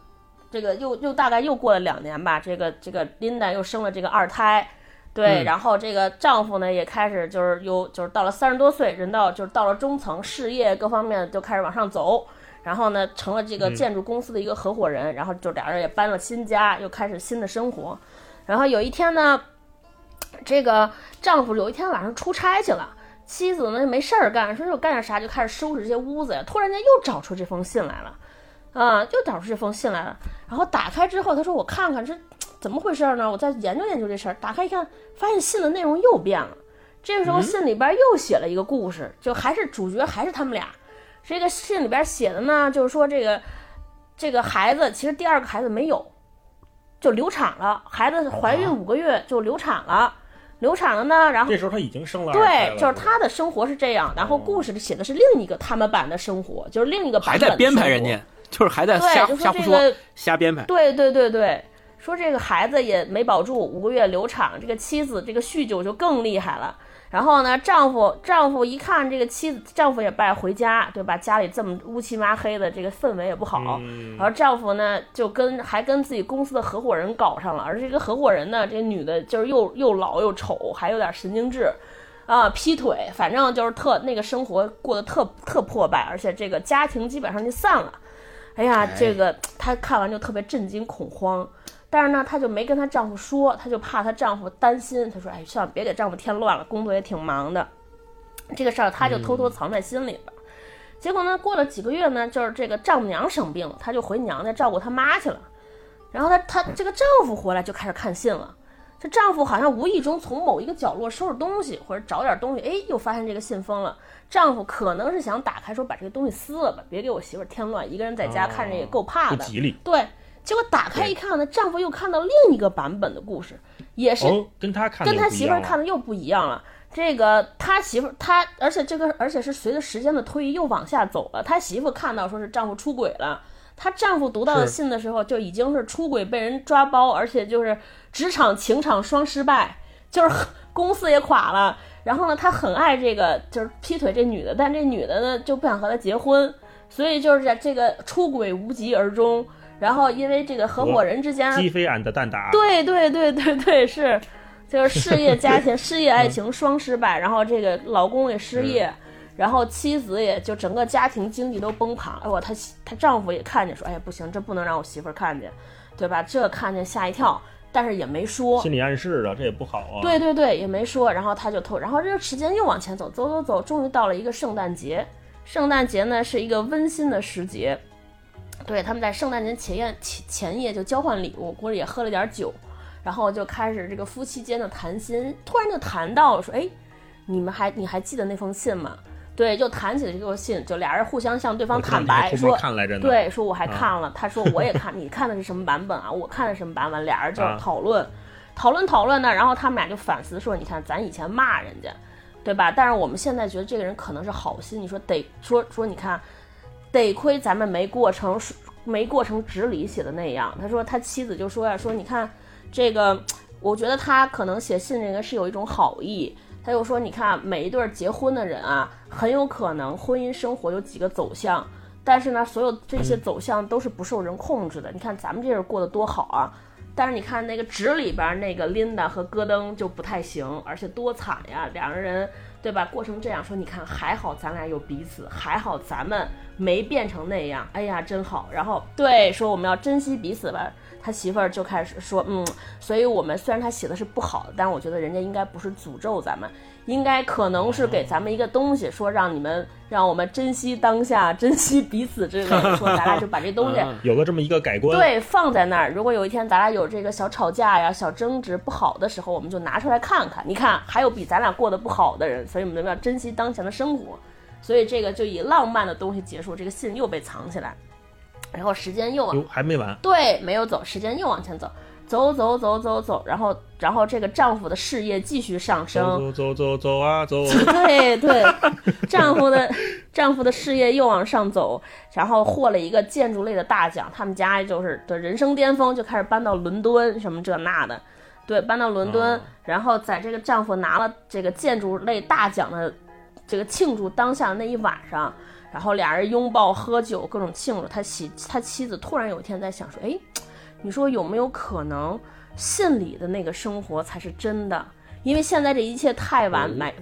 这个又又大概又过了两年吧，这个这个琳达又生了这个二胎，对，嗯。然后这个丈夫呢也开始就是又就是到了三十多岁，人到就是到了中层，事业各方面就开始往上走，然后呢成了这个建筑公司的一个合伙人，然后就俩人也搬了新家，又开始新的生活，然后有一天呢，这个丈夫有一天晚上出差去了。妻子呢没事儿干，说我干点啥，就开始收拾这些屋子呀。突然间又找出这封信来了，啊，又找出这封信来了。然后打开之后，他说：“我看看这怎么回事呢？我再研究研究这事儿。”打开一看，发现信的内容又变了。这个时候信里边又写了一个故事，就还是主角还是他们俩。这个信里边写的呢，就是说这个这个孩子其实第二个孩子没有，就流产了，孩子怀孕五个月就流产了。流产了呢，然后这时候他已经生了了，对，就是他的生活是这样，然后故事里写的是另一个他们版的生活，就是另一个版还本的在编排生活人家，就是还在瞎对，就瞎胡说，这个，瞎编排。对对对对，说这个孩子也没保住，五个月流产，这个妻子这个酗酒就更厉害了。然后呢，丈夫丈夫一看这个妻子，丈夫也不爱回家，对吧？家里这么乌漆麻黑的，这个氛围也不好。嗯然后丈夫呢，就跟还跟自己公司的合伙人搞上了，而这个合伙人呢，这个女的就是又又老又丑，还有点神经质，啊，劈腿，反正就是特那个生活过得特特破败，而且这个家庭基本上就散了。哎呀，哎这个他看完就特别震惊恐慌，但是呢，她就没跟她丈夫说，她就怕她丈夫担心，她说：“哎，算了，别给丈夫添乱了，工作也挺忙的。”这个事儿她就偷偷藏在心里了。结果呢，过了几个月呢，就是这个丈母娘生病了，她就回娘家照顾她妈去了。然后她她这个丈夫回来就开始看信了。这丈夫好像无意中从某一个角落收拾东西或者找点东西，哎，又发现这个信封了。丈夫可能是想打开说把这个东西撕了吧，别给我媳妇儿添乱，一个人在家看着也够怕的。不吉利。对，结果打开一看呢，丈夫又看到另一个版本的故事，也是哦，跟他看跟他媳妇儿看的又不一样了。这个他媳妇儿他，而且这个而且是随着时间的推移又往下走了。他媳妇看到说是丈夫出轨了，她丈夫读到的信的时候就已经是出轨被人抓包，而且就是职场情场双失败，就是公司也垮了。然后呢，他很爱这个就是劈腿这女的，但这女的呢就不想和他结婚，所以就是在这个出轨无疾而终。然后因为这个合伙人之间鸡飞俺的蛋打，对对对对对，是，就是事业家庭、事业爱情双失败，然后这个老公也失业，然后妻子也就整个家庭经济都崩盘。哎我她她丈夫也看见说，哎呀不行，这不能让我媳妇儿看见，对吧？这看见吓一跳，但是也没说。心理暗示啊，这也不好啊。对对对，也没说，然后他就偷，然后这个时间又往前走，走走走，终于到了一个圣诞节。圣诞节呢是一个温馨的时节，对，他们在圣诞节前夜前前夜就交换礼物，估计也喝了点酒，然后就开始这个夫妻间的谈心，突然就谈到了说，哎，你们还你还记得那封信吗？对，就谈起了这封信，就俩人互相向对方坦白说，看来着呢。对，说我还啊看了，他说我也看，你看的是什么版本啊？我看的什么版本？俩人就啊讨论，讨论讨论呢，然后他们俩就反思说，你看咱以前骂人家，对吧？但是我们现在觉得这个人可能是好心，你说得说说，你看，得亏咱们没过成没过成纸里写的那样。他说他妻子就说呀，说你看这个，我觉得他可能写信这个是有一种好意。他又说，你看每一对结婚的人啊，很有可能婚姻生活有几个走向。但是呢，所有这些走向都是不受人控制的。你看咱们这人过得多好啊，但是你看那个纸里边那个琳达和戈登就不太行，而且多惨呀，两个人对吧？过成这样，说你看还好咱俩有彼此，还好咱们没变成那样，哎呀真好。然后对说我们要珍惜彼此吧。他媳妇儿就开始说，嗯，所以我们虽然他写的是不好，但我觉得人家应该不是诅咒咱们，应该可能是给咱们一个东西，说让你们让我们珍惜当下，珍惜彼此之类的，说咱俩就把这东西嗯有个这么一个改观。对，放在那儿。如果有一天咱俩有这个小吵架呀、小争执不好的时候，我们就拿出来看看。你看，还有比咱俩过得不好的人，所以我们要珍惜当前的生活。所以这个就以浪漫的东西结束，这个信又被藏起来，然后时间又往，还没完。对没有走，时间又往前走，走走走走走，然后然后这个丈夫的事业继续上升，走走走走走啊走，对对，丈夫的丈夫的事业又往上走，然后获了一个建筑类的大奖，他们家就是的人生巅峰，就开始搬到伦敦，什么这那的，对，搬到伦敦，哦然后在这个丈夫拿了这个建筑类大奖的这个庆祝当下的那一晚上，然后俩人拥抱喝酒，各种庆祝。他妻他妻子突然有一天在想说，哎，你说有没有可能信里的那个生活才是真的？因为现在这一切太完美，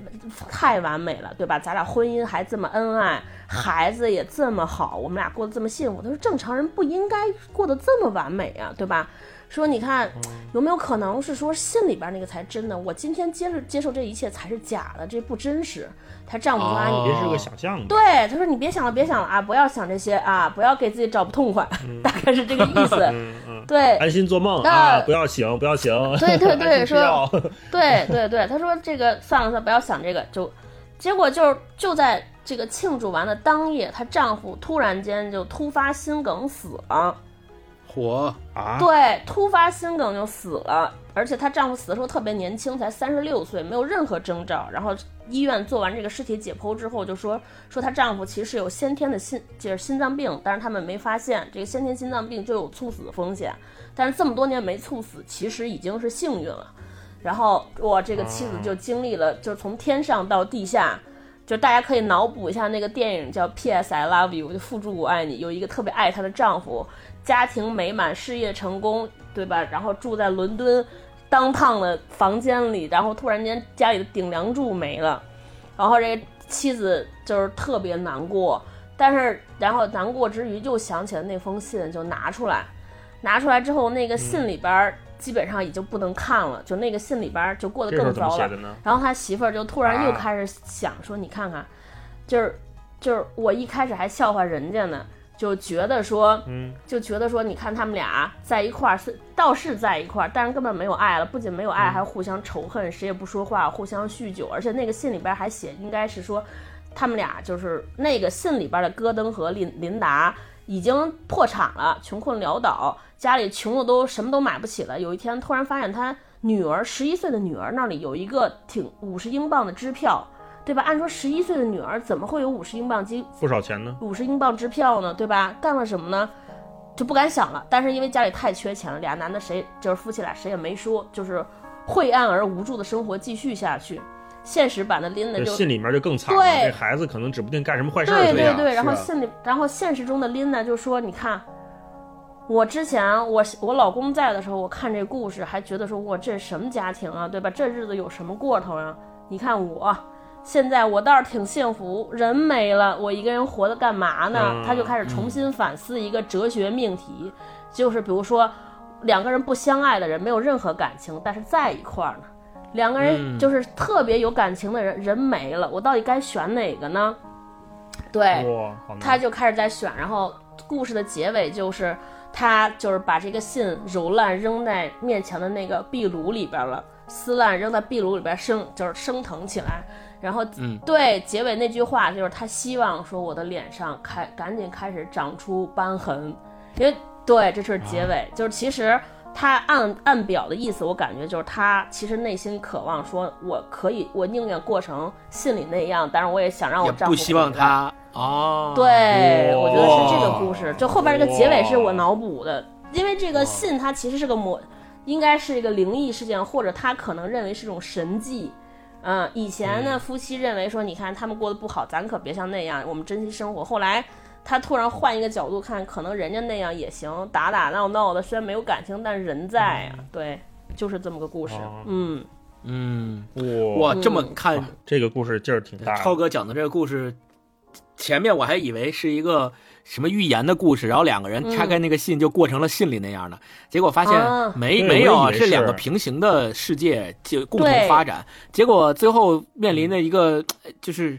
太完美了，对吧？咱俩婚姻还这么恩爱，孩子也这么好，我们俩过得这么幸福。他说正常人不应该过得这么完美啊，对吧？说你看有没有可能是说信里边那个才真的？我今天接受接受这一切才是假的，这不真实。她丈夫说你别是个想象。对，他说你别想了，别想了啊，不要想这些啊，不要给自己找不痛快，大概是这个意思。对，安心做梦那啊，不要醒，不要醒。对对对安心吃药对 对对，他说这个算了算了，不要想这个，就结果就是就在这个庆祝完的当夜，她丈夫突然间就突发心梗死了。火啊，对，突发心梗就死了，而且她丈夫死的时候特别年轻，才三十六岁，没有任何征兆。然后医院做完这个尸体解剖之后，就说说她丈夫其实有先天的心就是心脏病，但是他们没发现这个先天心脏病就有猝死的风险，但是这么多年没猝死，其实已经是幸运了。然后我这个妻子就经历了，就是从天上到地下。就大家可以脑补一下那个电影叫《P.S. I Love You》，就附注我爱你，有一个特别爱她的丈夫，家庭美满，事业成功，对吧？然后住在伦敦当趟的房间里，然后突然间家里的顶梁柱没了，然后这个妻子就是特别难过，但是然后难过之余又想起了那封信，就拿出来，拿出来之后，那个信里边儿基本上已经不能看了，就那个信里边就过得更糟了？然后他媳妇儿就突然又啊开始想说：“你看看，就是就是我一开始还笑话人家呢，就觉得说，嗯，就觉得说，你看他们俩在一块儿是倒是在一块儿，但是根本没有爱了，不仅没有爱，还互相仇恨，谁也不说话，互相酗酒，而且那个信里边还写，应该是说他们俩就是那个信里边的戈登和琳琳达已经破产了，穷困潦倒，家里穷的都什么都买不起了。有一天突然发现他女儿十一岁的女儿那里有一个挺五十英镑的支票，对吧？按说十一岁的女儿怎么会有五十英镑机不少钱呢。五十英镑支票呢，对吧？干了什么呢？就不敢想了。但是因为家里太缺钱了，俩男的谁就是夫妻俩谁也没说，就是晦暗而无助的生活继续下去。现实版的琳达就信里面就更惨了，对这孩子可能指不定干什么坏事儿。对对对，然后信里，然后现实中的琳达就说：“你看，我之前我我老公在的时候，我看这故事还觉得说，我这什么家庭啊，对吧？这日子有什么过头啊？你看我。”现在我倒是挺幸福，人没了，我一个人活着干嘛呢？嗯他就开始重新反思一个哲学命题，就是比如说，两个人不相爱的人没有任何感情，但是在一块儿呢。两个人嗯就是特别有感情的人，人没了，我到底该选哪个呢？对，他就开始在选，然后故事的结尾就是他就是把这个信揉烂扔在面前的那个壁炉里边了，撕烂扔在壁炉里边生就是升腾起来，然后嗯对结尾那句话就是他希望说我的脸上开赶紧开始长出斑痕，因为对这是结尾，就是其实。他按按表的意思，我感觉就是他其实内心渴望说，我可以，我宁愿过成信里那样，但是我也想让我丈夫不希望他哦，对，我觉得是这个故事。就后边这个结尾是我脑补的，因为这个信它其实是个魔，应该是一个灵异事件，或者他可能认为是种神迹。嗯，以前呢，夫妻认为说，你看他们过得不好，咱可别像那样，我们珍惜生活。后来他突然换一个角度看，可能人家那样也行，打打闹闹的，虽然没有感情，但人在啊。对，就是这么个故事。哦嗯，嗯，哇，哇，这么嗯看这个故事劲儿挺大的。超哥讲的这个故事，前面我还以为是一个什么预言的故事，然后两个人拆开那个信就过成了信里那样的，结果发现啊。没、对没有啊，是两个平行的世界就共同发展，结果最后面临的一个呃就是。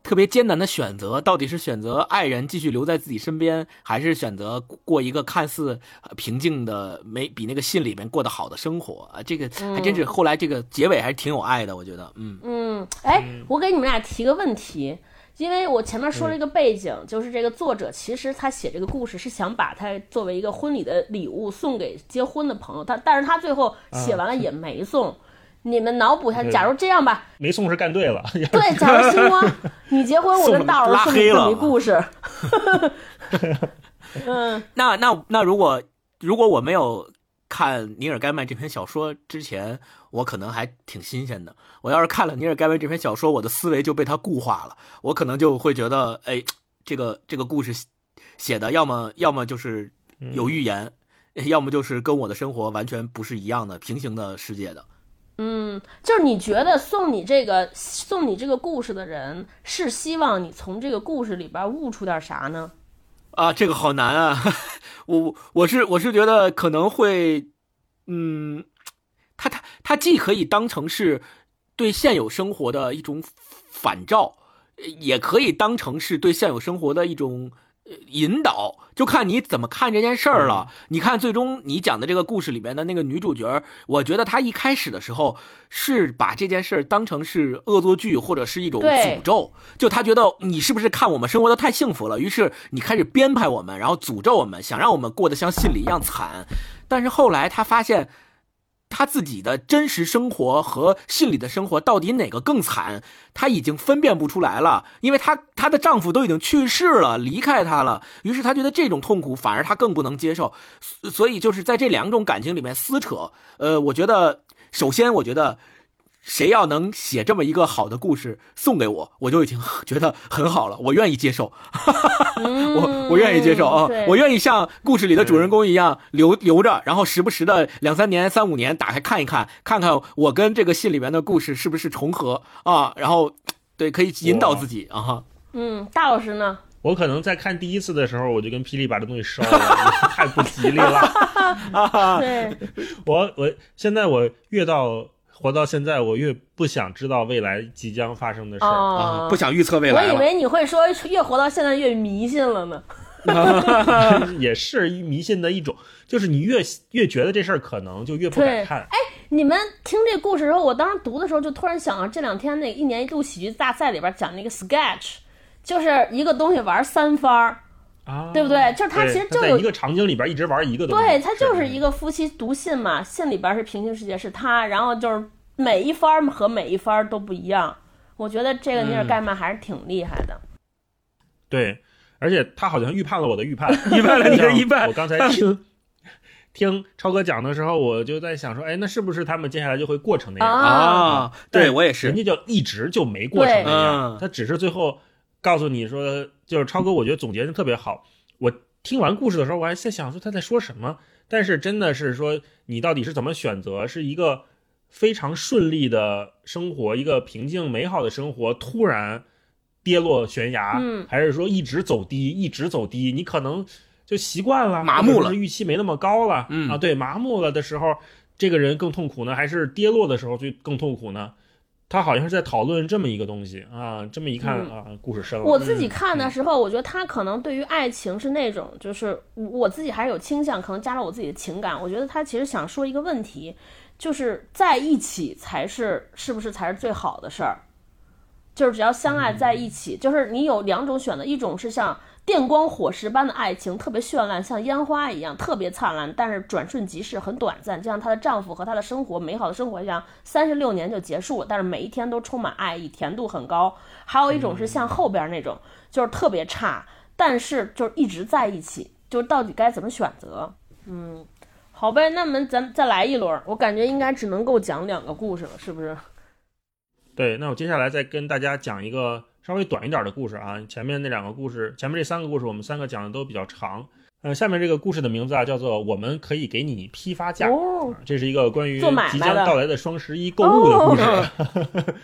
特别艰难的选择，到底是选择爱人继续留在自己身边，还是选择过一个看似呃平静的、没比那个信里面过得好的生活？啊？这个还真是后来这个结尾还是挺有爱的，我觉得，嗯。嗯，哎，我给你们俩提个问题，因为我前面说了一个背景，就是这个作者其实他写这个故事是想把它作为一个婚礼的礼物送给结婚的朋友，他但是他最后写完了也没送。你们脑补一下，假如这样吧，没送是干对了，对，假如星光 你结婚，我跟大伙儿拉送你这么黑了一故事，嗯。那那那如果如果我没有看尼尔·盖曼这篇小说之前，我可能还挺新鲜的。我要是看了尼尔·盖曼这篇小说，我的思维就被他固化了，我可能就会觉得，哎，这个这个故事写的要么要么就是有预言，要么就是跟我的生活完全不是一样的平行的世界的。嗯，就是你觉得送你这个送你这个故事的人是希望你从这个故事里边悟出点啥呢？啊，这个好难啊！我我是我是觉得可能会，嗯，它它它既可以当成是对现有生活的一种反照，也可以当成是对现有生活的一种引导，就看你怎么看这件事儿了。你看，最终你讲的这个故事里面的那个女主角，我觉得她一开始的时候是把这件事儿当成是恶作剧或者是一种诅咒，就她觉得你是不是看我们生活的太幸福了，于是你开始编排我们，然后诅咒我们，想让我们过得像信里一样惨。但是后来她发现。她自己的真实生活和信里的生活到底哪个更惨？她已经分辨不出来了，因为她她的丈夫都已经去世了，离开她了。于是她觉得这种痛苦反而她更不能接受，所所以就是在这两种感情里面撕扯。呃，我觉得首先，我觉得谁要能写这么一个好的故事送给我，我就已经 觉得很好了，我愿意接受。我我愿意接受啊我愿意像故事里的主人公一样留留着，然后时不时的两三年、三五年打开看一看，看看我跟这个信里面的故事是不是重合啊，然后对可以引导自己啊哈。嗯，大老师呢？我可能在看第一次的时候，我就跟霹雳把这东西烧了，太不吉利了。对，我我现在我越到活到现在，我越不想知道未来即将发生的事儿。哦啊，不想预测未来我。以为你会说越活到现在越迷信了呢。也是一迷信的一种，就是你越越觉得这事儿可能，就越不敢看。哎你们听这故事的时候，我当时读的时候就突然想到这两天那一年一度喜剧大赛里边讲那个 sketch，就是一个东西玩三番儿，啊，对不对就是他其实就有在一个场景里边一直玩一个东西。对，他就是一个夫妻读信嘛，信里边是平行世界是他，然后就是每一番和每一番都不一样。我觉得这个尼尔盖曼还是挺厉害的。对，而且他好像预判了我的预判，预判了你的 预判我刚才听 听超哥讲的时候，我就在想说，哎，那是不是他们接下来就会过成那样？啊啊，对我也是人。家就一直就没过成那样对，他只是最后告诉你说，就是超哥，我觉得总结的特别好。我听完故事的时候，我还在想说他在说什么，但是真的是说你到底是怎么选择，是一个非常顺利的生活，一个平静美好的生活，突然跌落悬崖，嗯还是说一直走低，一直走低，你可能就习惯了，麻木了预期没那么高了，嗯啊，对，麻木了的时候，这个人更痛苦呢，还是跌落的时候就更痛苦呢？他好像是在讨论这么一个东西啊，这么一看、嗯啊，故事深了。我自己看的时候，我觉得他可能对于爱情是那种，就是我自己还是有倾向，可能加了我自己的情感。我觉得他其实想说一个问题，就是在一起才是是不是才是最好的事儿？就是只要相爱在一起，就是你有两种选择，一种是像电光火石般的爱情，特别绚烂，像烟花一样特别灿烂，但是转瞬即逝，很短暂，就像她的丈夫和她的生活美好的生活一样，三十六年就结束了，但是每一天都充满爱意，甜度很高。还有一种是像后边那种，就是特别差，但是就是一直在一起，就是到底该怎么选择？嗯，好呗，那么咱再来一轮，我感觉应该只能够讲两个故事了，是不是？对，那我接下来再跟大家讲一个稍微短一点的故事啊。前面那两个故事，前面这三个故事我们三个讲的都比较长。呃，下面这个故事的名字啊叫做“我们可以给你批发价”，这是一个关于即将到来的双十一购物的故事。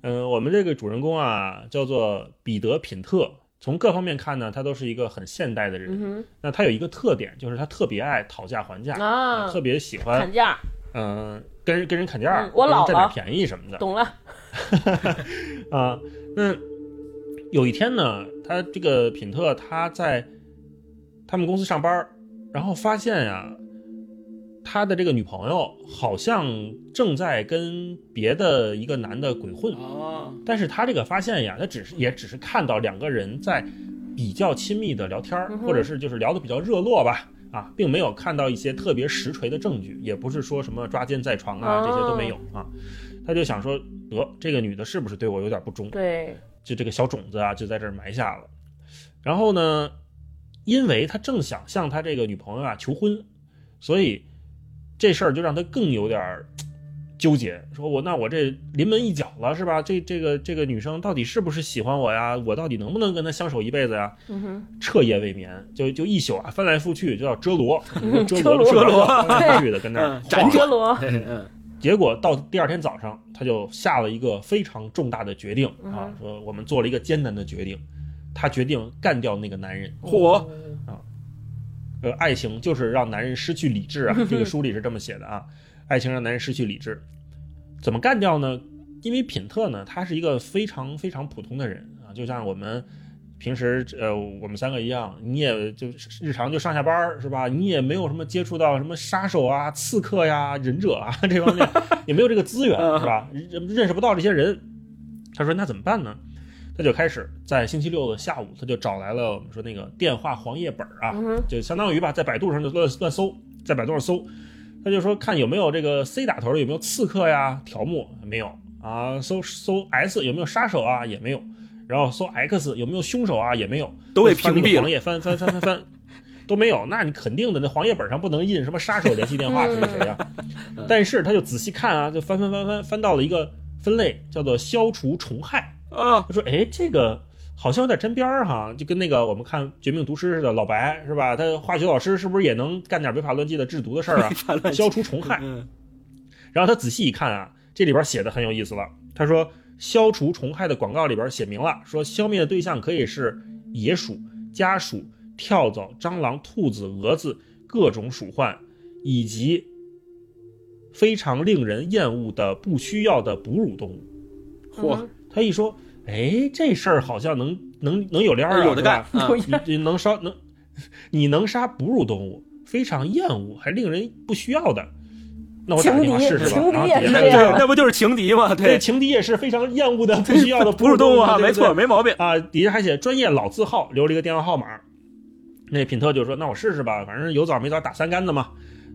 嗯、我们这个主人公啊叫做彼得·品特。从各方面看呢，他都是一个很现代的人。嗯那他有一个特点，就是他特别爱讨价还价，啊，特别喜欢砍价，嗯、跟人跟人砍价，嗯我老占点便宜什么的。懂了，啊，那有一天呢，他这个品特他在他们公司上班儿，然后发现呀，他的这个女朋友好像正在跟别的一个男的鬼混，哦，但是他这个发现呀，他只是也只是看到两个人在比较亲密的聊天或者是就是聊得比较热络吧。啊，并没有看到一些特别实锤的证据，也不是说什么抓奸在床啊，这些都没有啊。他就想说，得这个女的是不是对我有点不忠？对，就这个小种子啊，就在这儿埋下了。然后呢，因为他正想向他这个女朋友啊求婚，所以这事儿就让他更有点儿纠结，说我那我这临门一脚了是吧？这这个这个女生到底是不是喜欢我呀？我到底能不能跟她相守一辈子呀？嗯，彻夜未眠，就就一宿啊，翻来覆去，就叫遮罗，遮遮罗罗，遮罗翻来覆去的跟那儿嗯晃辗转遮罗，嗯结果到第二天早上，他就下了一个非常重大的决定啊，说我们做了一个艰难的决定，他决定干掉那个男人。嚯，呃，爱情就是让男人失去理智啊，这个书里是这么写的啊，爱情让男人失去理智，怎么干掉呢？因为品特呢，他是一个非常非常普通的人啊，就像我们平时呃我们三个一样，你也就日常就上下班儿是吧？你也没有什么接触到什么杀手啊、刺客呀、忍者啊这方面，也没有这个资源是吧？认认识不到这些人。他说那怎么办呢？他就开始在星期六的下午，他就找来了我们说那个电话黄页本儿啊，就相当于吧，在百度上就乱乱搜，在百度上搜，他就说看有没有这个 C 打头的，有没有刺客呀、条目没有啊，搜搜 S 有没有杀手啊，也没有，然后搜 X 有没有凶手啊，也没有，都被屏蔽了个黄页翻翻翻翻翻。都没有，那你肯定的，那黄页本上不能印什么杀手联系电话谁谁谁啊。但是他就仔细看啊，就翻翻翻翻翻到了一个分类，叫做消除虫害。啊，他说：“哎，这个好像有点沾边儿哈，就跟那个我们看《绝命毒师》似的，老白是吧？他化学老师是不是也能干点违法乱纪的制毒的事儿啊？消除虫害。嗯然后他仔细一看啊，这里边写的很有意思了。他说，消除虫害的广告里边写明了，说消灭的对象可以是野鼠、家鼠、跳蚤、蟑螂、兔子、蛾子各种鼠患，以及非常令人厌恶的不需要的哺乳动物。嚯，他一说，哎，这事儿好像能能能有联儿啊，有的干是吧？啊，你你能杀能，你能杀哺乳动物，非常厌恶还令人不需要的，那我打个电话试试吧。情敌是这样，那不就是情敌吗？对，情敌也是非常厌恶的、不需要的哺乳动物啊，没错，没毛病。啊，底下还写专业老字号，留了一个电话号码。那品特就说：“那我试试吧，反正有枣没枣打三竿子嘛，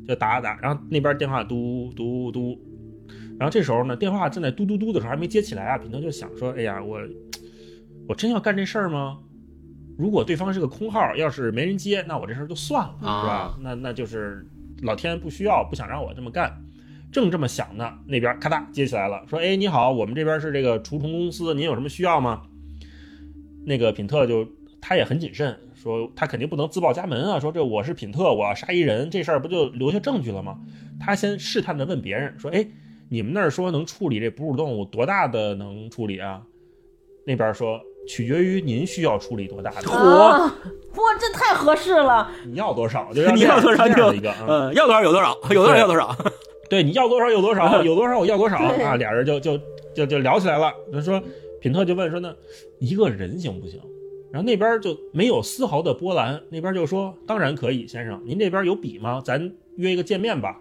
就打打。”然后那边电话嘟嘟嘟，然后这时候呢，电话正在嘟嘟嘟的时候还没接起来啊。品特就想说：“哎呀，我我真要干这事儿吗？如果对方是个空号，要是没人接，那我这事儿就算了，是吧啊？那那就是老天不需要，不想让我这么干。”正这么想呢，那边咔嗒接起来了，说：“哎，你好，我们这边是这个除虫公司，您有什么需要吗？”那个品特就他也很谨慎，说他肯定不能自报家门啊，说这我是品特，我要杀一人，这事儿不就留下证据了吗？他先试探的问别人说：“哎，你们那儿说能处理这哺乳动物多大的能处理啊？”那边说取决于您需要处理多大的，啊，哇，这太合适了，你要多少就要 你要多少就这样的一个，嗯嗯，要多少有多少，有多少要多少。对，你要多少有多少，有多少我要多少啊！俩人就就就就聊起来了。他说，品特就问说呢，一个人行不行？然后那边就没有丝毫的波澜，那边就说当然可以，先生，您这边有笔吗？咱约一个见面吧。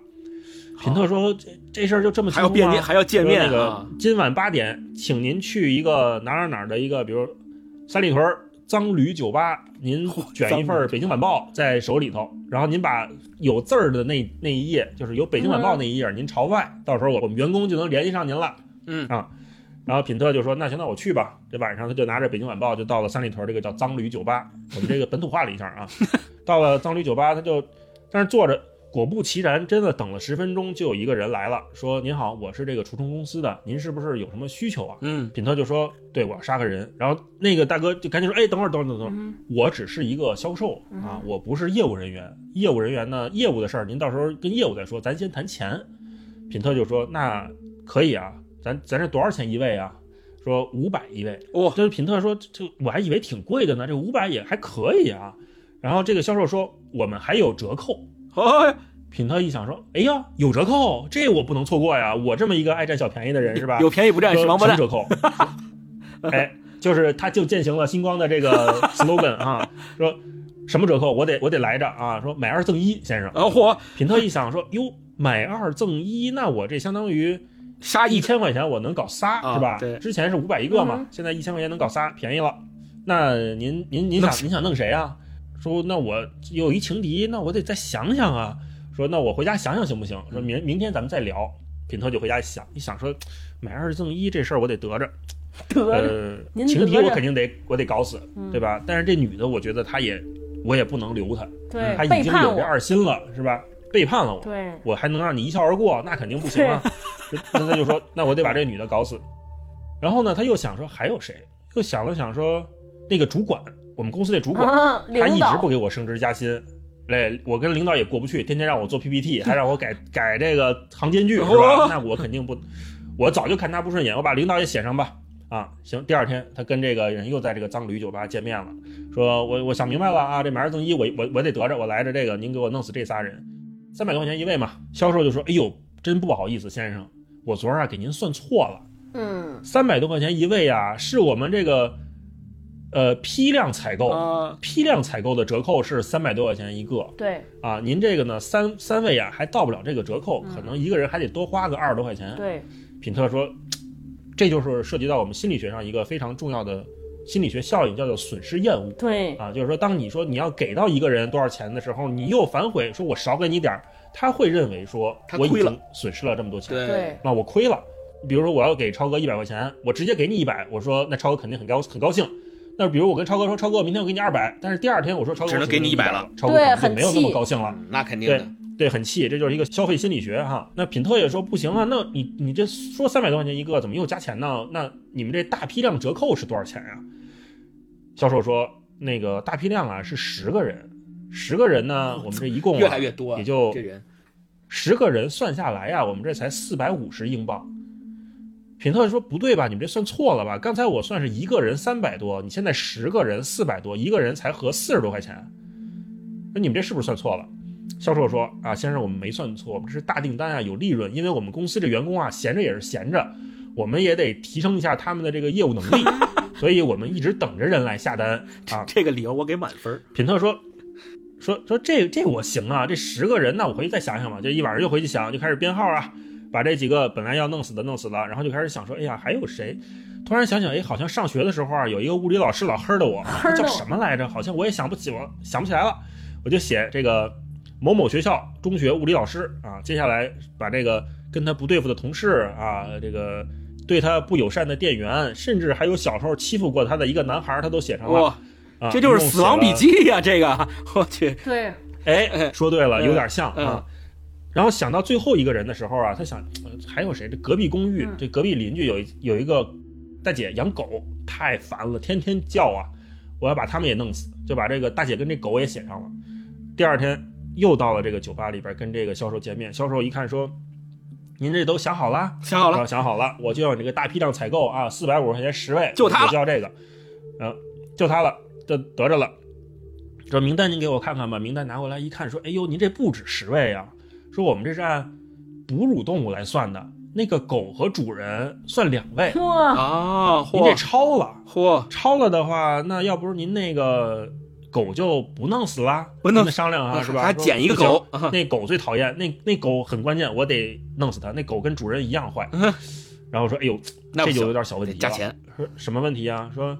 品特说这这事儿就这么还要见面，还要见面说那啊个！今晚八点，请您去一个哪儿哪儿哪儿的一个，比如三里屯儿脏驴酒吧，您卷一份儿《北京晚报》在手里头，然后您把有字儿的那那一页，就是有《北京晚报》那一页，您朝外，到时候我我们员工就能联系上您了。嗯啊。然后品特就说：“那行，那我去吧。”这晚上他就拿着《北京晚报》就到了三里屯这个叫脏驴酒吧。我们这个本土化了一下啊，到了脏驴酒吧，他就但是坐着，果不其然，真的等了十分钟，就有一个人来了，说：“您好，我是这个除虫公司的，您是不是有什么需求啊？”嗯，品特就说：“对，我要杀个人。”然后那个大哥就赶紧说：“哎，等会儿，等会儿，等会儿，嗯我只是一个销售啊，我不是业务人员。业务人员呢，业务的事儿您到时候跟业务再说，咱先谈钱。”品特就说：“那可以啊，咱咱这多少钱一位啊？”说五百一位。哇就是品特说：“这我还以为挺贵的呢，这五百也还可以啊。”然后这个销售说：“我们还有折扣。”哎，品特一想说：“哎呀，有折扣，这我不能错过呀！我这么一个爱占小便宜的人是吧？有便宜不占是王八蛋。折扣？哎，就是他就践行了星光的这个 slogan 啊，说什么折扣我得我得来着啊！说买二赠一，先生。啊嚯，品特一想说：哟，买二赠一，那我这相当于杀一一千块钱我能搞仨、啊是吧？对之前是五百一个嘛，嗯现在一千块钱能搞仨，便宜了。那您您您想您想弄谁啊？说那我有一情敌，那我得再想想啊。说那我回家想想行不行？说明明天咱们再聊。品特就回家想一想说，买二赠一这事儿我得得着，得着，呃，情敌我肯定得我得搞死，嗯对吧？但是这女的我觉得她也我也不能留她，她已经有这二心了，是吧？背叛了我，对，我还能让你一笑而过，那肯定不行啊。那他就说，那我得把这女的搞死。然后呢，他又想说还有谁？又想了想说，那个主管，我们公司那主管，啊，他一直不给我升职加薪。哎，我跟领导也过不去，天天让我做 PPT，还让我改改这个行间距，是吧哦？那我肯定不，我早就看他不顺眼，我把领导也写上吧。啊，行，第二天他跟这个人又在这个脏驴酒吧见面了，说我我想明白了啊，这买二赠一，我我我得得着，我来着这个，您给我弄死这仨人，三百多块钱一位嘛。销售就说，哎呦，真不好意思，先生，我昨儿啊给您算错了。嗯，三百多块钱一位啊，是我们这个呃批量采购，啊，批量采购的折扣是三百多块钱一个对啊。您这个呢三三位啊还到不了这个折扣，可能一个人还得多花个二十多块钱。对，品特说，这就是涉及到我们心理学上一个非常重要的心理学效应，叫做损失厌恶。对，啊，就是说，当你说你要给到一个人多少钱的时候，你又反悔说我少给你点儿，他会认为说我已他亏了经损失了这么多钱。对，那我亏了。比如说我要给超哥一百块钱，我直接给你一百，我说那超哥肯定很高很高兴。那比如我跟超哥说，超哥明天我给你二百，但是第二天我说超哥只能给你100 100了，超哥对可能就没有那么高兴了。那肯定的。对，很气，这就是一个消费心理学哈。那品特也说不行啊，那你你这说三百多块钱一个，怎么又加钱呢？那你们这大批量折扣是多少钱呀、销售说那个大批量啊是十个人，十个人呢，我们这一共、啊、越来越多啊，也就这人十个人算下来呀、我们这才四百五十英镑。品特说不对吧？你们这算错了吧？刚才我算是一个人三百多，你现在十个人四百多，一个人才合四十多块钱，那你们这是不是算错了？销售说啊，先生，我们没算错，我们这是大订单啊，有利润，因为我们公司这员工啊，闲着也是闲着，我们也得提升一下他们的这个业务能力，所以我们一直等着人来下单 啊。这个理由我给满分儿。品特说说说这这我行啊，这十个人，那我回去再想想吧。这一晚上又回去想，就开始编号啊，把这几个本来要弄死的弄死了，然后就开始想说，哎呀，还有谁？突然想想，哎，好像上学的时候啊，有一个物理老师老黑的我，黑的我叫什么来着？好像我也想不起，我想不起来了。我就写这个某某学校中学物理老师啊，接下来把这个跟他不对付的同事啊，这个对他不友善的店员，甚至还有小时候欺负过他的一个男孩，他都写上了。这就是死亡笔记呀！这个 我去，对，哎哎，说对了，嗯有点像嗯啊。然后想到最后一个人的时候啊，他想呃还有谁？这隔壁公寓嗯，这隔壁邻居有一有一个大姐养狗，太烦了，天天叫啊！我要把他们也弄死，就把这个大姐跟这狗也写上了。第二天又到了这个酒吧里边跟这个销售见面，销售一看说：“您这都想好了？”想好了啊，想好了，我就要你这个大批量采购啊，四百五十块钱十位，就他就要这个，嗯，就他了，这得着了。这名单您给我看看吧。名单拿过来一看，说：“哎呦，您这不止十位啊！说我们这是按哺乳动物来算的，那个狗和主人算两位，哇，啊，您这超了。嚯，超了的话，那要不是您那个狗就不弄死啦，不弄咱们商量啊，是吧？还捡一个狗啊那狗最讨厌，那那狗很关键，我得弄死它。那狗跟主人一样坏。嗯然后说，哎呦，那这就有点小问题了。加钱。说什么问题啊？说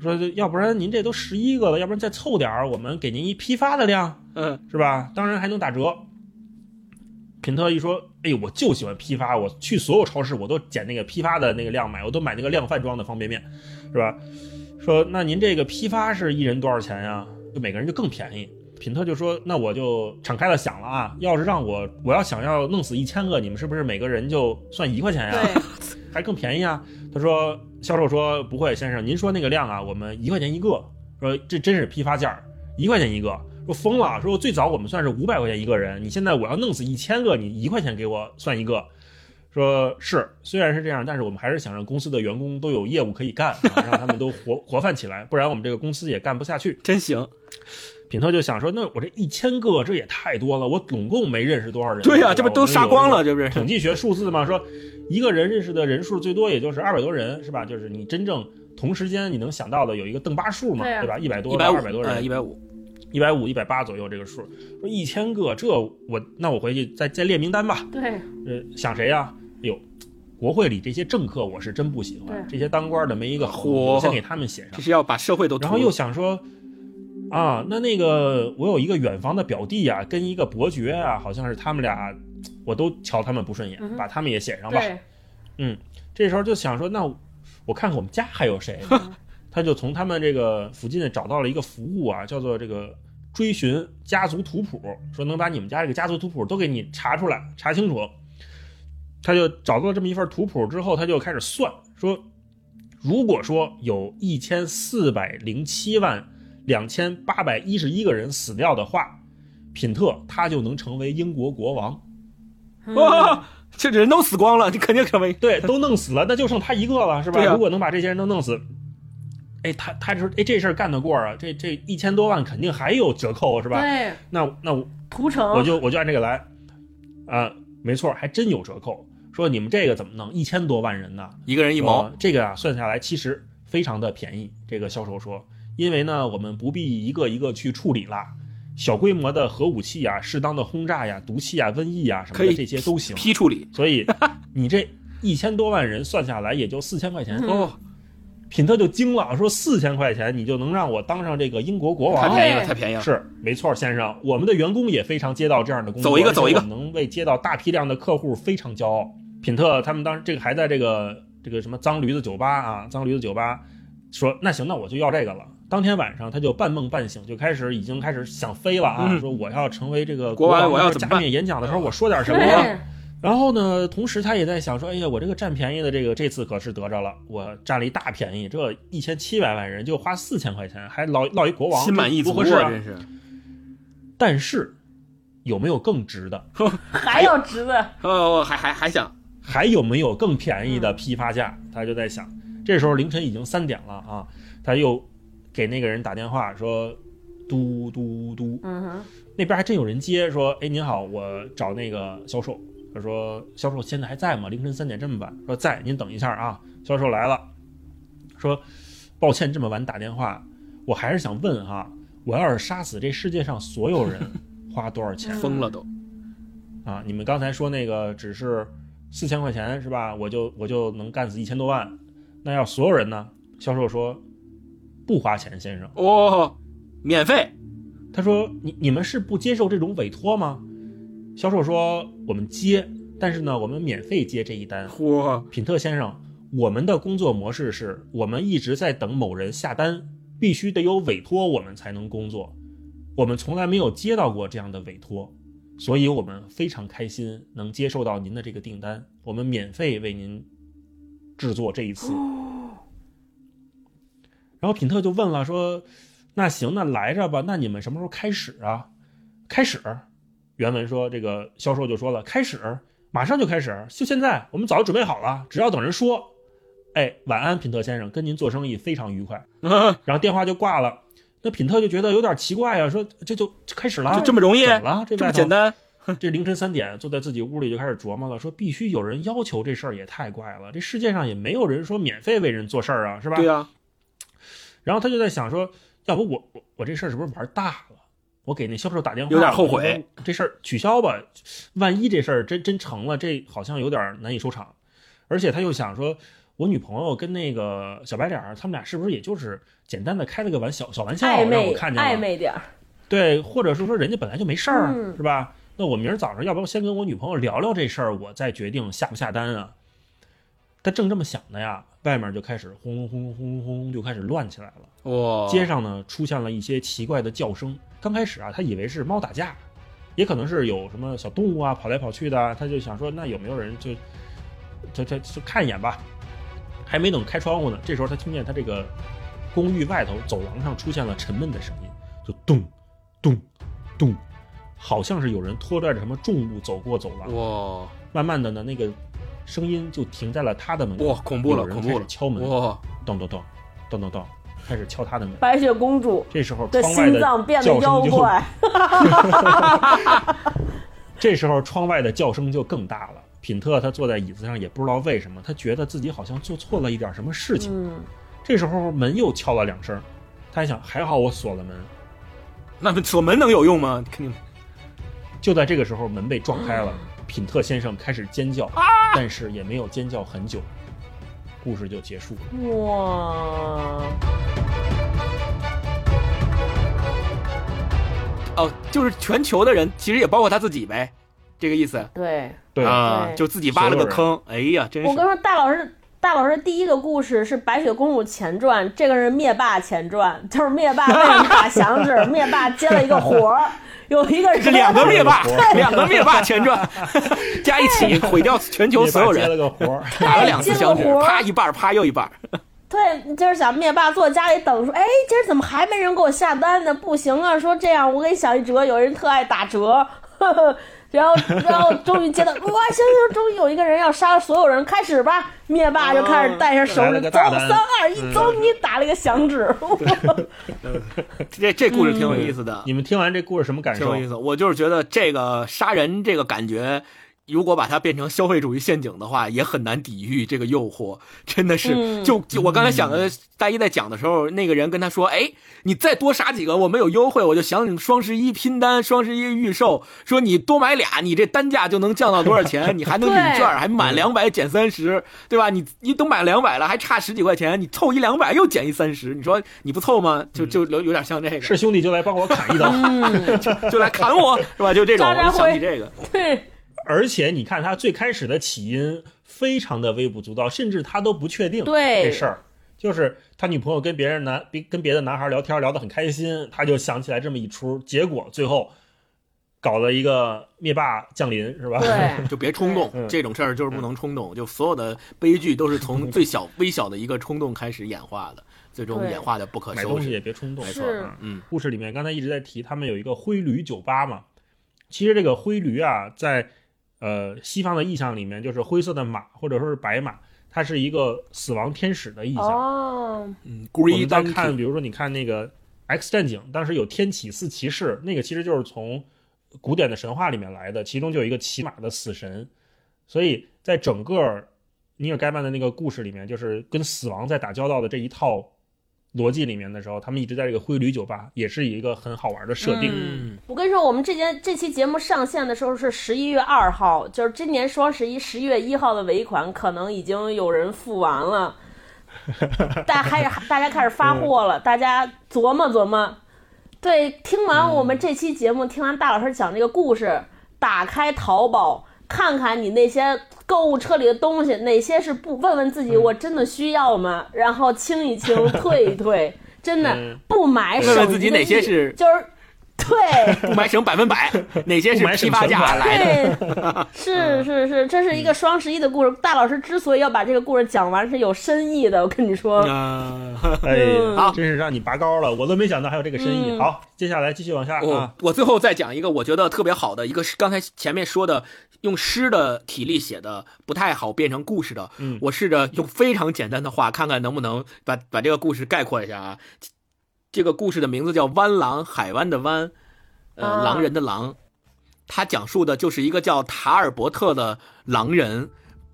说要不然您这都十一个了，要不然再凑点儿，我们给您一批发的量，嗯，是吧？当然还能打折。品特一说，哎呦，我就喜欢批发，我去所有超市我都捡那个批发的那个量买，我都买那个量贩装的方便面，是吧？说那您这个批发是一人多少钱呀？就每个人就更便宜。品特就说，那我就敞开了想了啊，要是让我我要想要弄死一千个，你们是不是每个人就算一块钱呀？对，还更便宜啊？他说，销售说不会，先生，您说那个量啊，我们一块钱一个，说这真是批发价，一块钱一个。说疯了，说最早我们算是五百块钱一个人，你现在我要弄死一千个，你一块钱给我算一个。说是虽然是这样，但是我们还是想让公司的员工都有业务可以干，啊、让他们都活活泛起来，不然我们这个公司也干不下去。真行。品特就想说，那我这一千个这也太多了，我总共没认识多少人。对呀、吧这不都杀光了？这不是？统计学数字嘛，说一个人认识的人数最多也就是二百多人，是吧？就是你真正同时间你能想到的有一个邓巴数嘛，对啊吧？一百多一百二百多人，呃一百五。一百五、一百八左右这个数。说一千个，这我那我回去再再列名单吧。对，呃，想谁呀、哎呦，国会里这些政客我是真不喜欢，这些当官的没一个好，先给他们写上这。是要把社会都。然后又想说，啊，那那个我有一个远房的表弟啊，跟一个伯爵啊，好像是他们俩，我都瞧他们不顺眼，嗯把他们也写上吧。嗯，这时候就想说，那我看看我们家还有谁，他就从他们这个附近找到了一个服务啊，叫做这个追寻家族图谱，说能把你们家这个家族图谱都给你查出来，查清楚。他就找到了这么一份图谱之后，他就开始算，说如果说有一千四百零七万两千八百一十一个人死掉的话，品特他就能成为英国国王。哇，这人都死光了，你肯定成为对，都弄死了，那就剩他一个了，是吧？啊如果能把这些人都弄死，哎，他他说，哎，这事儿干得过啊？这这一千多万肯定还有折扣，是吧？对，那那我屠城，我就我就按这个来，啊，没错，还真有折扣。说你们这个怎么弄？一千多万人呢？一个人一毛呃，这个啊，算下来其实非常的便宜。这个销售说，因为呢，我们不必一个一个去处理啦，小规模的核武器啊、适当的轰炸呀、毒气啊、瘟疫啊什么的这些都行。批处理。所以你这一千多万人算下来也就四千块钱。哦，品特就惊了，说四千块钱你就能让我当上这个英国国王？太便宜了，太便宜了。是没错，先生，我们的员工也非常接到这样的工作，走一个走一个能为接到大批量的客户非常骄傲。品特他们当时这个还在这个这个什么脏驴子酒吧啊，脏驴子酒吧说那行，那我就要这个了。当天晚上他就半梦半醒，就开始已经开始想飞了啊，嗯说我要成为这个国王王，我要怎么办加冕演讲的时候我说点什么。对，然后呢，同时他也在想说，哎呀，我这个占便宜的这个这次可是得着了，我占了一大便宜，这一千七百万人就花四千块钱，还落落一国王，心满意足不合适啊。真是。但是有没有更值的？还有值的，哦，我还还还想，还有没有更便宜的批发价？他就在想，这时候凌晨已经三点了啊，他又给那个人打电话说，嘟嘟嘟，嗯哼，那边还真有人接，说，哎，您好，我找那个销售。他说，销售现在还在吗？凌晨三点这么晚？说在，您等一下啊。销售来了，说，抱歉这么晚打电话，我还是想问哈，我要是杀死这世界上所有人，花多少钱？疯了都。啊，你们刚才说那个只是四千块钱是吧？我就我就能干死一千多万，那要所有人呢？销售说不花钱，先生。哦，免费。他说你你们是不接受这种委托吗？销售说我们接，但是呢，我们免费接这一单。嚯，品特先生，我们的工作模式是我们一直在等某人下单，必须得有委托我们才能工作。我们从来没有接到过这样的委托，所以我们非常开心能接受到您的这个订单，我们免费为您制作这一次。然后品特就问了，说：“那行，那来着吧？那你们什么时候开始啊？开始。”原文说，这个销售就说了：“开始，马上就开始，就现在，我们早就准备好了，只要等人说。”哎，晚安，品特先生，跟您做生意非常愉快。然后电话就挂了。那品特就觉得有点奇怪呀、说这就就开始了，就这么容易，怎么了？这这么简单。这凌晨三点，坐在自己屋里就开始琢磨了，说必须有人要求这事儿也太怪了，这世界上也没有人说免费为人做事儿啊，是吧？对呀，然后他就在想说，要不我我我这事儿是不是玩大了？我给那销售打电话，有点后悔这事儿取消吧，万一这事儿真真成了，这好像有点难以收场。而且他又想说，我女朋友跟那个小白脸儿，他们俩是不是也就是简单的开了个玩小小玩笑，让暧昧我看见了？暧昧点儿，对，或者是说人家本来就没事儿，嗯是吧？那我明儿早上要不要先跟我女朋友聊聊这事儿，我再决定下不下单啊？他正这么想的呀，外面就开始轰隆轰隆轰隆轰隆就开始乱起来了。哇，街上呢出现了一些奇怪的叫声。刚开始啊，他以为是猫打架，也可能是有什么小动物啊跑来跑去的啊，他就想说那有没有人就就就就看一眼吧。还没等开窗户呢，这时候他听见他这个公寓外头走廊上出现了沉闷的声音，就咚咚咚，好像是有人拖拽着什么重物走过走廊。哇慢慢的呢，那个声音就停在了他的门口。哇，恐怖了，人开恐怖了，始敲门，哇，咚咚咚咚咚咚，开始敲他的门。白雪公主这时候的窗外的心脏变得叫声就，妖怪，这时候窗外的叫声就更大了。品特他坐在椅子上，也不知道为什么，他觉得自己好像做错了一点什么事情。嗯，这时候门又敲了两声，他还想还好我锁了门。那么锁门能有用吗？肯定就在这个时候，门被撞开了，品特先生开始尖叫，但是也没有尖叫很久，故事就结束了。哇，哦，就是全球的人，其实也包括他自己呗，这个意思对，对，啊，对就自己挖了个坑。哎呀，真是。我跟你说，大老师大老师第一个故事是《白雪公主前传》，这个是灭霸前传，就是灭霸为了打响指，灭霸接了一个活儿，有一个人是两个灭霸两个灭霸前传 加一起毁掉全球所有人接了人，个活儿，打了两次响指接了活，儿。啪一半儿，啪又一半儿。对，就是想灭霸坐家里等，说，哎，今儿怎么还没人给我下单呢？不行啊，说这样，我给你想一折，有人特爱打折，呵呵然后，然后终于接到，哇，行行，终于有一个人要杀所有人，开始吧！灭霸就开始带上手里，走，三二一，走，你打了一个响指，这这故事挺有意思的，你们听完这故事什么感受挺有？意思。我就是觉得这个杀人这个感觉，如果把它变成消费主义陷阱的话，也很难抵御这个诱惑。真的是，嗯就就我刚才想的，大一在讲的时候，那个人跟他说：“哎，你再多杀几个，我们有优惠。”我就想双十一拼单，双十一预售，说你多买俩，你这单价就能降到多少钱？你还能领券，还满两百减三十，对吧？你你都买两百了，还差十几块钱，你凑一两百又减一三十，你说你不凑吗？就就有有点像这个，是兄弟就来帮我砍一刀。嗯，就来砍我，是吧？就这种，我就想起这个。对，而且你看他最开始的起因非常的微不足道，甚至他都不确定对这事儿。就是他女朋友跟别人男别跟别的男孩聊天聊得很开心，他就想起来这么一出，结果最后搞了一个灭霸降临，是吧？对，就别冲动，嗯这种事儿就是不能冲动。就所有的悲剧都是从最小微小的一个冲动开始演化的，最终演化的不可收买东西也。别冲动。没错嗯嗯，故事里面刚才一直在提，他们有一个灰驴酒吧嘛。其实这个灰驴啊，在呃西方的意象里面，就是灰色的马或者说是白马，它是一个死亡天使的意象。哦，嗯我们再看，比如说你看那个《X 战警》，当时有天启四骑士，那个其实就是从古典的神话里面来的，其中就有一个骑马的死神。所以在整个尼尔盖曼的那个故事里面，就是跟死亡在打交道的这一套逻辑里面的时候，他们一直在这个灰驴酒吧，也是一个很好玩的设定。嗯，我跟你说，我们这节这期节目上线的时候是十一月二号，就是今年双十一十一月一号的尾款，可能已经有人付完了，大开始大家开始发货了，大家琢磨琢磨。对，听完我们这期节目，听完大老师讲这个故事，打开淘宝看看你那些购物车里的东西，哪些是不问问自己我真的需要吗？然后清一清，退一退，真的嗯不买问问省自己哪些是就是对。不买省百分百，哪些是批发价来的？对，是是是，这是一个双十一的故事。大老师之所以要把这个故事讲完，是有深意的。我跟你说，嗯，哎，好真是让你拔高了，我都没想到还有这个深意。嗯好，接下来继续往下我啊。我最后再讲一个我觉得特别好的，一个是刚才前面说的用诗的体力写的不太好变成故事的，嗯我试着用非常简单的话，看看能不能把把这个故事概括一下啊。这个故事的名字叫《湾狼》，海湾的湾，呃，啊狼人的狼。他讲述的就是一个叫塔尔伯特的狼人，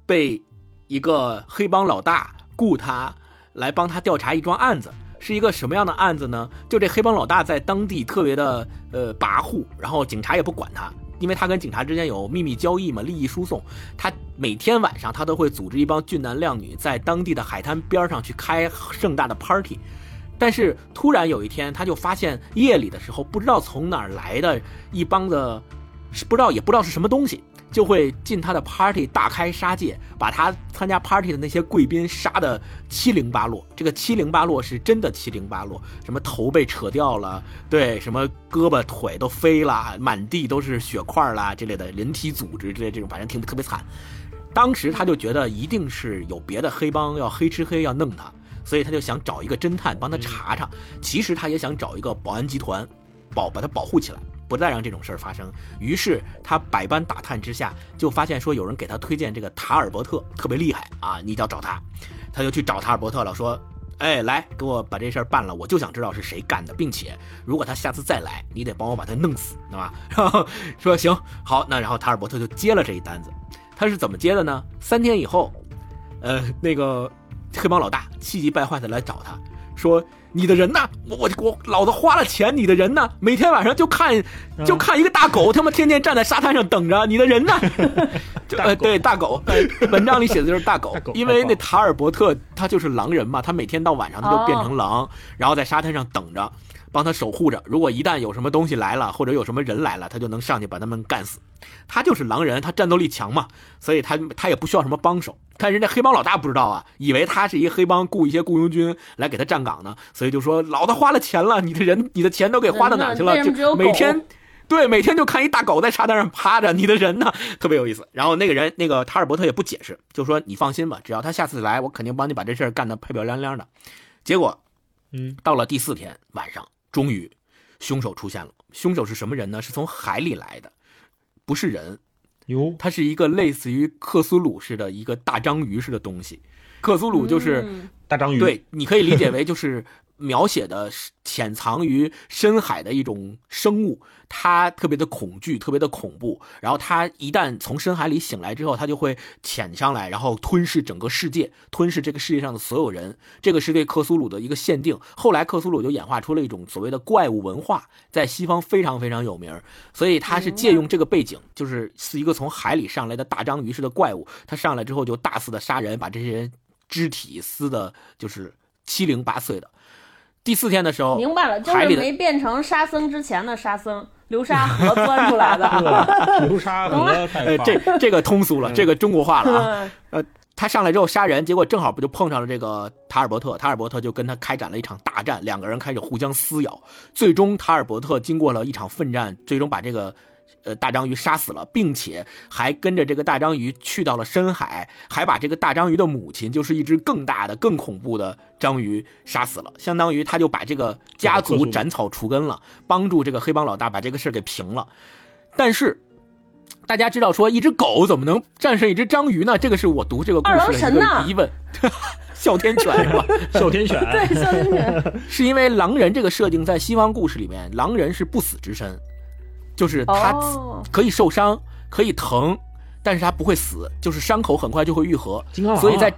被一个黑帮老大雇他来帮他调查一桩案子。是一个什么样的案子呢？就这黑帮老大在当地特别的呃跋扈，然后警察也不管他，因为他跟警察之间有秘密交易嘛，利益输送。他每天晚上他都会组织一帮俊男靓女在当地的海滩边上去开盛大的 party。但是突然有一天，他就发现夜里的时候，不知道从哪儿来的一帮子，不知道也不知道是什么东西，就会进他的 party 大开杀戒，把他参加 party 的那些贵宾杀的七零八落。这个七零八落是真的七零八落，什么头被扯掉了，对，什么胳膊腿都飞了，满地都是血块啦之类的人体组织之类这种，反正挺特别惨。当时他就觉得一定是有别的黑帮要黑吃黑要弄他，所以他就想找一个侦探帮他查查。其实他也想找一个保安集团，保把他保护起来，不再让这种事儿发生。于是他百般打探之下，就发现说有人给他推荐这个塔尔伯特特别厉害啊，你一定要找他。他就去找塔尔伯特了，说。哎，来，给我把这事儿办了，我就想知道是谁干的，并且如果他下次再来，你得帮我把他弄死，对吧？然后说行，好，那然后塔尔伯特就接了这一单子。他是怎么接的呢？三天以后，呃，那个黑帮老大气急败坏的来找他，说：“你的人呢？我我我老子花了钱，你的人呢？每天晚上就看就看一个大狗，他妈天天站在沙滩上等着，你的人呢？” 就呃，对，大狗，呃文章里写的就是大狗，因为那塔尔伯特他就是狼人嘛，他每天到晚上他就变成狼，然后在沙滩上等着。帮他守护着，如果一旦有什么东西来了，或者有什么人来了，他就能上去把他们干死。他就是狼人，他战斗力强嘛，所以他他也不需要什么帮手。但人家黑帮老大不知道啊，以为他是一个黑帮雇一些雇佣军来给他站岗呢，所以就说老子花了钱了，你的人你的钱都给花到哪去了？就每天。对，每天就看一大狗在沙滩上趴着，你的人呢？特别有意思。然后那个人，那个塔尔伯特也不解释，就说你放心吧，只要他下次来，我肯定帮你把这事儿干得漂漂亮亮的。结果嗯，到了第四天晚上，终于凶手出现了。凶手是什么人呢？是从海里来的，不是人，哟，它是一个类似于克苏鲁似的一个大章鱼似的东西。克苏鲁就是、嗯。大章鱼，对，你可以理解为就是描写的潜藏于深海的一种生物，它特别的恐惧，特别的恐怖。然后它一旦从深海里醒来之后，它就会潜上来，然后吞噬整个世界，吞噬这个世界上的所有人。这个是对克苏鲁的一个限定。后来克苏鲁就演化出了一种所谓的怪物文化，在西方非常非常有名。所以它是借用这个背景，就是是一个从海里上来的大章鱼似的怪物，它上来之后就大肆的杀人，把这些人肢体撕的，就是七零八碎的。第四天的时候，明白了，就是没变成沙僧之前的沙僧，流沙河钻出来的。流沙河太呃，这这个通俗了，这个中国化了啊。呃他上来之后杀人，结果正好不就碰上了这个塔尔伯特，塔尔伯特就跟他开展了一场大战，两个人开始互相撕咬，最终塔尔伯特经过了一场奋战，最终把这个。呃，大章鱼杀死了，并且还跟着这个大章鱼去到了深海，还把这个大章鱼的母亲，就是一只更大的、更恐怖的章鱼杀死了。相当于他就把这个家族斩草除根了，帮助这个黑帮老大把这个事儿给平了。但是大家知道说，一只狗怎么能战胜一只章鱼呢？这个是我读这个故二郎事的一个疑问。哮天犬是吧？哮天犬，对，哮天犬。是因为狼人这个设定在西方故事里面，狼人是不死之身，就是他哦可以受伤，可以疼，但是他不会死，就是伤口很快就会愈合。所以在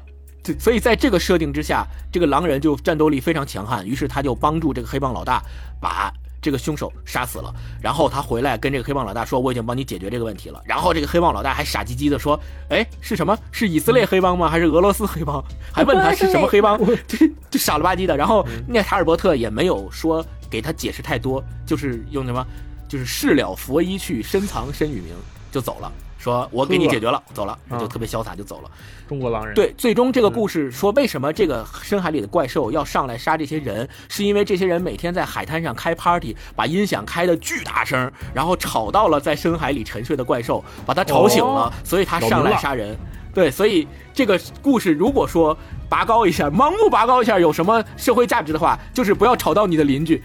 所以在这个设定之下，这个狼人就战斗力非常强悍，于是他就帮助这个黑帮老大把这个凶手杀死了。然后他回来跟这个黑帮老大说：“我已经帮你解决这个问题了。”然后这个黑帮老大还傻唧唧的说：“哎，是什么？是以色列黑帮吗？还是俄罗斯黑帮？” 还问他是什么黑帮，就就傻了吧唧的。然后那塔尔伯特也没有说给他解释太多，就是用什么，就是事了佛衣去，深藏身与名，就走了。说我给你解决了，走了，啊就特别潇洒就走了。中国狼人，对，最终这个故事说，为什么这个深海里的怪兽要上来杀这些人？是因为这些人每天在海滩上开 party，把音响开的巨大声，然后吵到了在深海里沉睡的怪兽，把他吵醒了，哦所以他上来杀人。对，所以这个故事如果说拔高一下，盲目拔高一下，有什么社会价值的话，就是不要吵到你的邻居，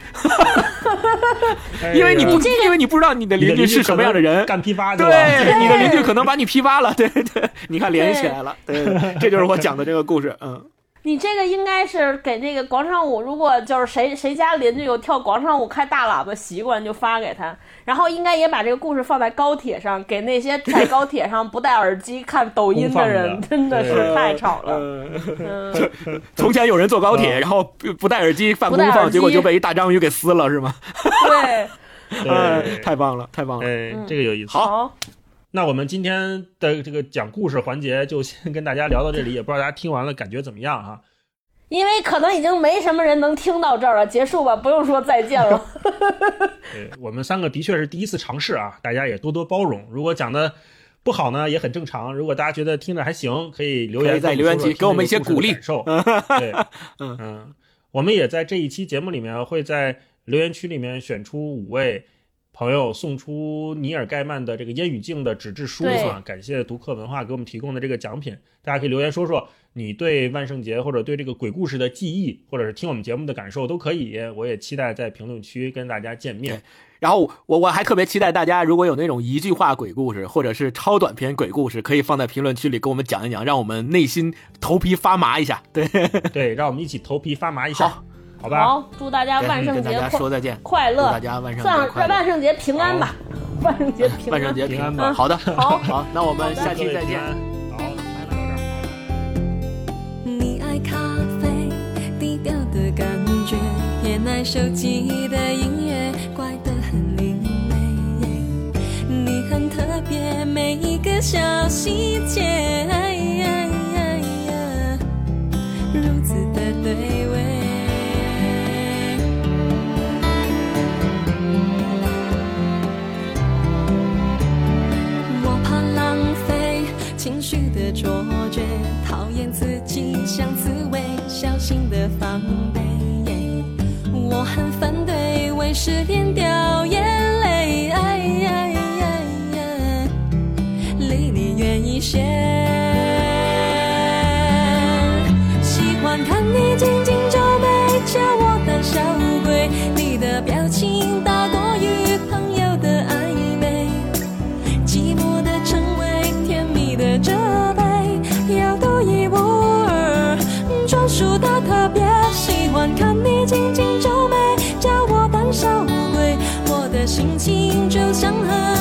因为你不，因为你不知道你的邻居是什么样的人，干批发对，你的邻居可能把你批发了，对对，你看联系起来了，对，对 这就是我讲的这个故事，嗯，你这个应该是给那个广场舞，如果就是谁谁家邻居有跳广场舞开大喇叭习惯，就发给他。然后应该也把这个故事放在高铁上，给那些在高铁上不戴耳机看抖音的人，的真的是太吵了。从前有人坐高铁，然后不不戴耳机犯公放，结果就被一大章鱼给撕了，是吗？对，哎对，太棒了，太棒了。哎，这个有意思。好好，那我们今天的这个讲故事环节就先跟大家聊到这里，也不知道大家听完了感觉怎么样啊？因为可能已经没什么人能听到这儿了，结束吧，不用说再见了。对我们三个的确是第一次尝试啊，大家也多多包容。如果讲的不好呢，也很正常。如果大家觉得听着还行，可以留言以在留言区给我们一些鼓励感受。对，嗯嗯，我们也在这一期节目里面会在留言区里面选出五位朋友，送出尼尔盖曼的这个《烟雨镜》的纸质书对啊。感谢读客文化给我们提供的这个奖品，大家可以留言说说你对万圣节或者对这个鬼故事的记忆，或者是听我们节目的感受都可以。我也期待在评论区跟大家见面。然后我我还特别期待大家如果有那种一句话鬼故事，或者是超短篇鬼故事，可以放在评论区里跟我们讲一讲，让我们内心头皮发麻一下。对，对，让我们一起头皮发麻一下，好好吧？好，祝大家万圣节快家说再见，快乐，祝大家万圣节算快乐万圣节平安吧，万圣节平安。万圣节平安吧好的，好好，那我们下期再见。好，拜拜到这。你爱咖啡，低调的感觉，偏爱手机的音乐，怪得很另类。你很特别，每一个小细节，如此的对味。许的卓绝，讨厌自己像刺猬，小心的防备。我很反对为失恋掉眼泪，离你远一些。心情就像河。